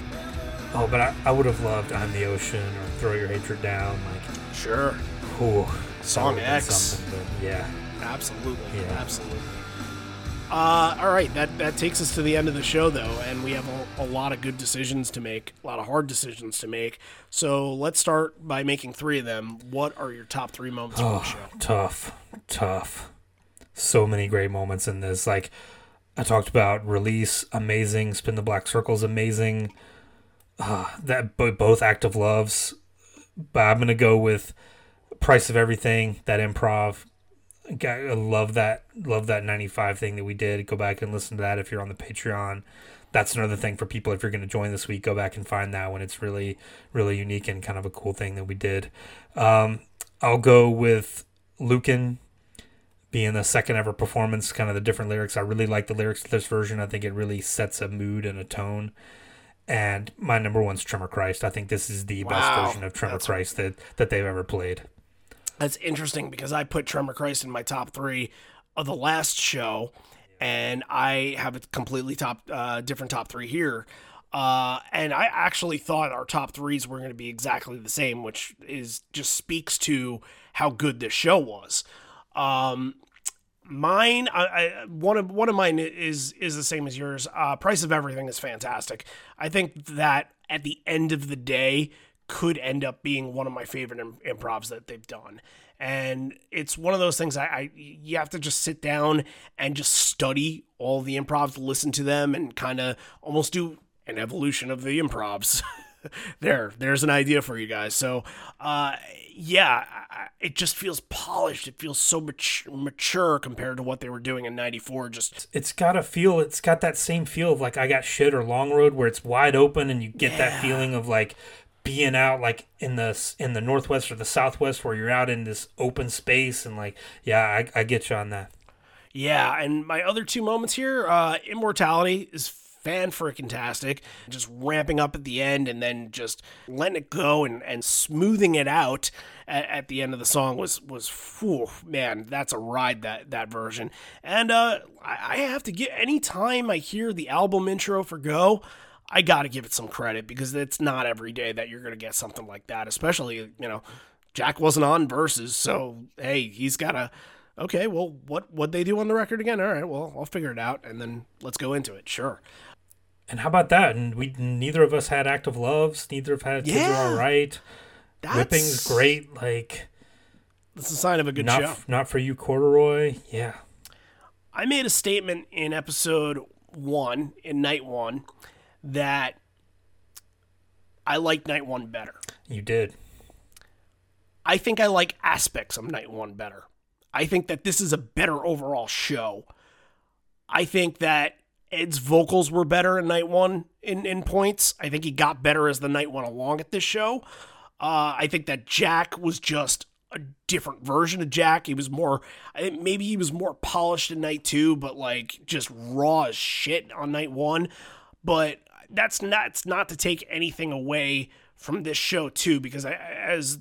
Oh, but I, I would have loved "I'm the Ocean" or "Throw Your Hatred Down." Like, Sure, ooh, Song X. yeah. Absolutely. Yeah. Absolutely. Uh, all right, that, that takes us to the end of the show, though, and we have a, a lot of good decisions to make, a lot of hard decisions to make. So let's start by making three of them. What are your top three moments from the show? tough, tough. So many great moments in this. Like I talked about, release amazing, spin the black circles amazing. Uh, that bo- both Act of Loves, but I'm gonna go with price of everything. That improv. I love that. Love that 95 thing that we did. Go back and listen to that if you're on the Patreon. That's another thing for people. If you're going to join this week, go back and find that one. It's really, really unique and kind of a cool thing that we did. Um, I'll go with Lukin being the second ever performance, kind of the different lyrics. I really like the lyrics to this version. I think it really sets a mood and a tone. and my number one's Tremor Christ. I think this is the best version of Tremor That's- Christ that that they've ever played. That's interesting because I put Tremor Christ in my top three of the last show, and I have a completely top uh, different top three here. Uh, and I actually thought our top threes were going to be exactly the same, which is just speaks to how good this show was. Um, mine, I, I one of one of mine is is the same as yours. Uh, Price of Everything is fantastic. I think that at the end of the day could end up being one of my favorite Im- improvs that they've done. And it's one of those things I, I you have to just sit down and just study all the improvs, listen to them, and kind of almost do an evolution of the improvs. *laughs* there, there's an idea for you guys. So, uh, yeah, I- it just feels polished. It feels so much mature compared to what they were doing in '94. Just It's got a feel. It's got that same feel of like I got shit or Long Road, where it's wide open and you get that feeling of like being out like in the in the northwest or the southwest, where you're out in this open space and like yeah, I, I get you on that. Yeah, and my other two moments here, uh, Immortality is fan freaking tastic. Just ramping up at the end and then just letting it go and, and smoothing it out at, at the end of the song was was whew, man, that's a ride that that version. And uh, I, I have to get anytime I hear the album intro for Go. I got to give it some credit because it's not every day that you're going to get something like that, especially, you know, Jack wasn't on verses, so hey, he's got to okay, well, what what they do on the record again? All right, well, I'll figure it out, and then let's go into it. Sure. And how about that? And we neither of us had Act of Loves. Neither have had kids are Yeah. all right. That's Whipping's great. Like That's a sign of a good not show. not for you, corduroy. Yeah, I made a statement in episode one, in night one, that I like night one better. you did. I think I like aspects of night one better. I think that this is a better overall show. I think that Ed's vocals were better in night one in, in points. I think he got better as the night went along at this show. Uh, I think that Jack was just a different version of Jack. He was more, maybe he was more polished in night two, but like just raw as shit on night one. But that's not, it's not to take anything away from this show too, because I, as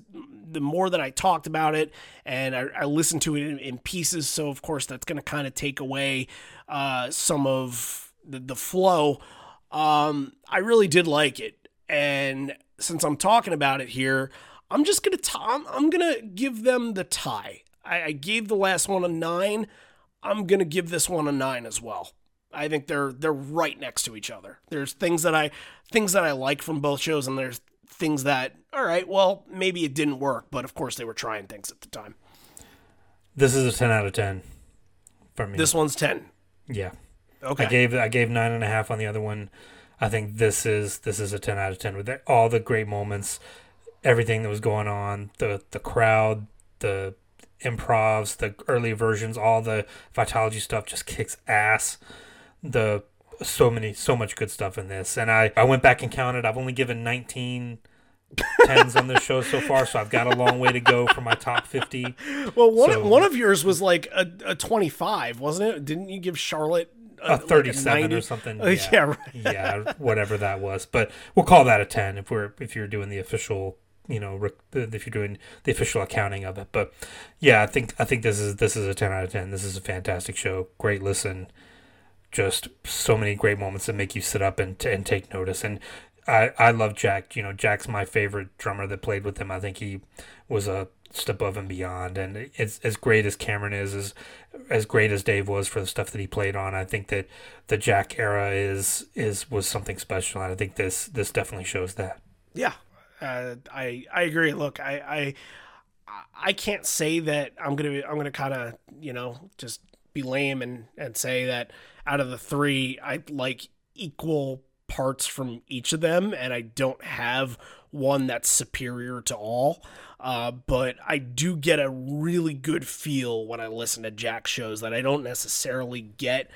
the more that I talked about it and I, I listened to it in, in pieces, so of course that's going to kind of take away uh, some of the, the flow. Um, I really did like it, and since I'm talking about it here, I'm just gonna t- I'm, I'm gonna give them the tie. I, I gave the last one a nine. I'm gonna give this one a nine as well. I think they're they're right next to each other. There's things that I things that I like from both shows, and there's things that all right, well maybe it didn't work, but of course they were trying things at the time. This is a ten out of ten for me. This one's ten. yeah. Okay. I gave I gave nine and a half on the other one. I think this is this is a ten out of ten with all the great moments, everything that was going on, the the crowd, the improvs, the early versions, all the Vitalogy stuff just kicks ass. The so many so much good stuff in this, and I I went back and counted. I've only given nineteen tens on this show so far, so I've got a long way to go for my top fifty. well, one so- one of yours was like a, a 25, wasn't it? Didn't you give Charlotte a like 37 90? or something. *laughs* Uh, yeah, right. yeah, whatever that was. But we'll call that a 10 if we're if you're doing the official, you know, if you're doing the official accounting of it. But yeah, I think I think this is this is a 10 out of 10. This is a fantastic show. Great listen. Just so many great moments that make you sit up and and take notice and I, I love Jack. You know, Jack's my favorite drummer that played with him. I think he was a step above and beyond. And it's as great as Cameron is, as as great as Dave was for the stuff that he played on. I think that the Jack era is is was something special. And I think this this definitely shows that. Yeah, uh, I I agree. Look, I I I can't say that I'm gonna I'm gonna kind of you know just be lame and and say that out of the three I like equal parts from each of them, and I don't have one that's superior to all. Uh, but I do get a really good feel when I listen to Jack shows that I don't necessarily get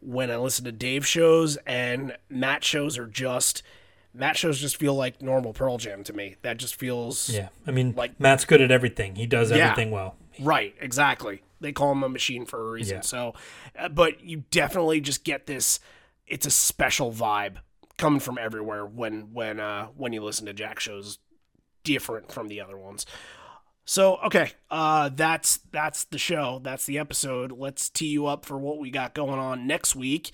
when I listen to Dave shows, and Matt shows are just Matt shows just feel like normal Pearl Jam to me. That just feels Yeah, I mean, Like- Matt's good at everything. He does Yeah. everything well. Right. Exactly. They call him a machine for a reason. Yeah. So, uh, but you definitely just get this. It's a special vibe coming from everywhere when when uh, when you listen to Jack shows different from the other ones. So okay, uh, that's that's the show. That's the episode. Let's tee you up for what we got going on next week.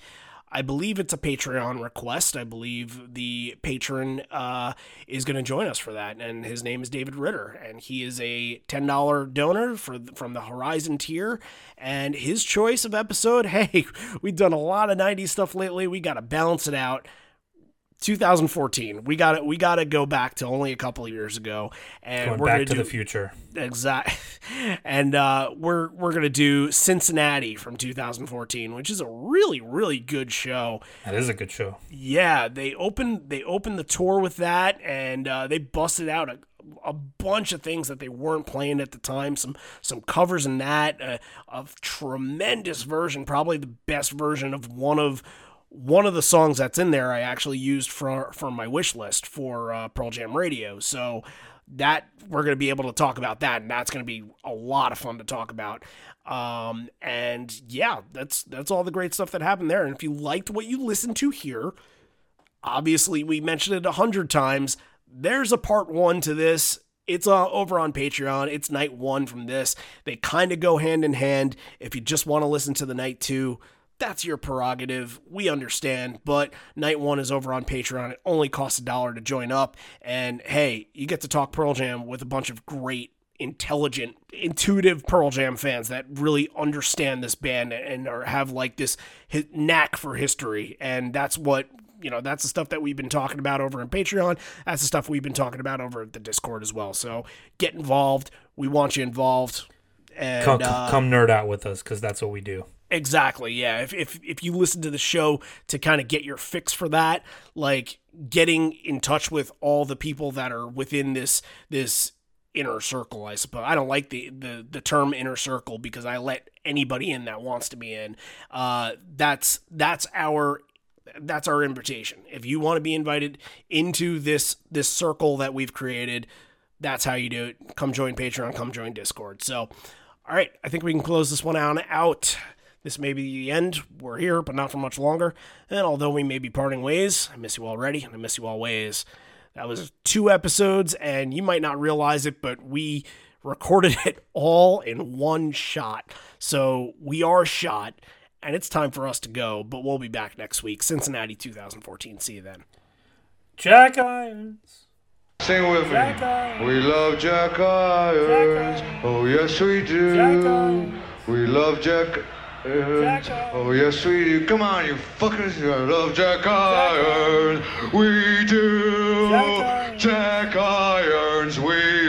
I believe it's a Patreon request. I believe the patron uh, is going to join us for that, and his name is David Ritter, and he is a ten dollar donor for from the Horizon tier. And his choice of episode, *laughs* hey, we've done a lot of '90s stuff lately. We got to balance it out. 2014. We got to we got to go back to only a couple of years ago, and Going we're back to do the future. exact, *laughs* and uh, we're we're gonna do Cincinnati from 2014, which is a really really good show. That is a good show. Yeah, they opened they opened the tour with that, and uh, they busted out a, a bunch of things that they weren't playing at the time. Some some covers in that, uh, a tremendous version, probably the best version of one of one of the songs that's in there. I actually used for for my wish list for uh, Pearl Jam Radio. So that we're going to be able to talk about that, and that's going to be a lot of fun to talk about. Um, and yeah, that's that's all the great stuff that happened there. And if you liked what you listened to here, obviously we mentioned it a hundred times. There's a part one to this. It's uh, over on Patreon. It's night one from this. They kind of go hand in hand. If you just want to listen to the night two, that's your prerogative. We understand, but night one is over on Patreon. It only costs a dollar to join up. And hey, you get to talk Pearl Jam with a bunch of great, intelligent, intuitive Pearl Jam fans that really understand this band and are, have like this knack for history. And that's what. You know, that's the stuff that we've been talking about over in Patreon. That's the stuff we've been talking about over at the Discord as well. So get involved. We want you involved. And Come, uh, come nerd out with us because that's what we do. Exactly. Yeah. If if if you listen to the show to kind of get your fix for that, like getting in touch with all the people that are within this this inner circle, I suppose. I don't like the the the term inner circle because I let anybody in that wants to be in. Uh that's that's our that's our invitation. If you want to be invited into this this circle that we've created, that's how you do it. Come join Patreon, come join Discord. So, all right, I think we can close this one on out. This may be the end. We're here, but not for much longer. And although we may be parting ways, I miss you already, and I miss you always. That was two episodes, and you might not realize it, but we recorded *laughs* it all in one shot. So we are shot, and it's time for us to go, but we'll be back next week. Cincinnati 2014. See you then. Jack Irons. Sing with Jack me. Irons. We love Jack Irons. Jack Irons. Oh yes we do. Jack Irons. We love Jack Irons. Jack uh-huh. Oh yes we do. Come on, you fuckers. I love Jack Irons. We do. Jack Irons. Jack Irons. We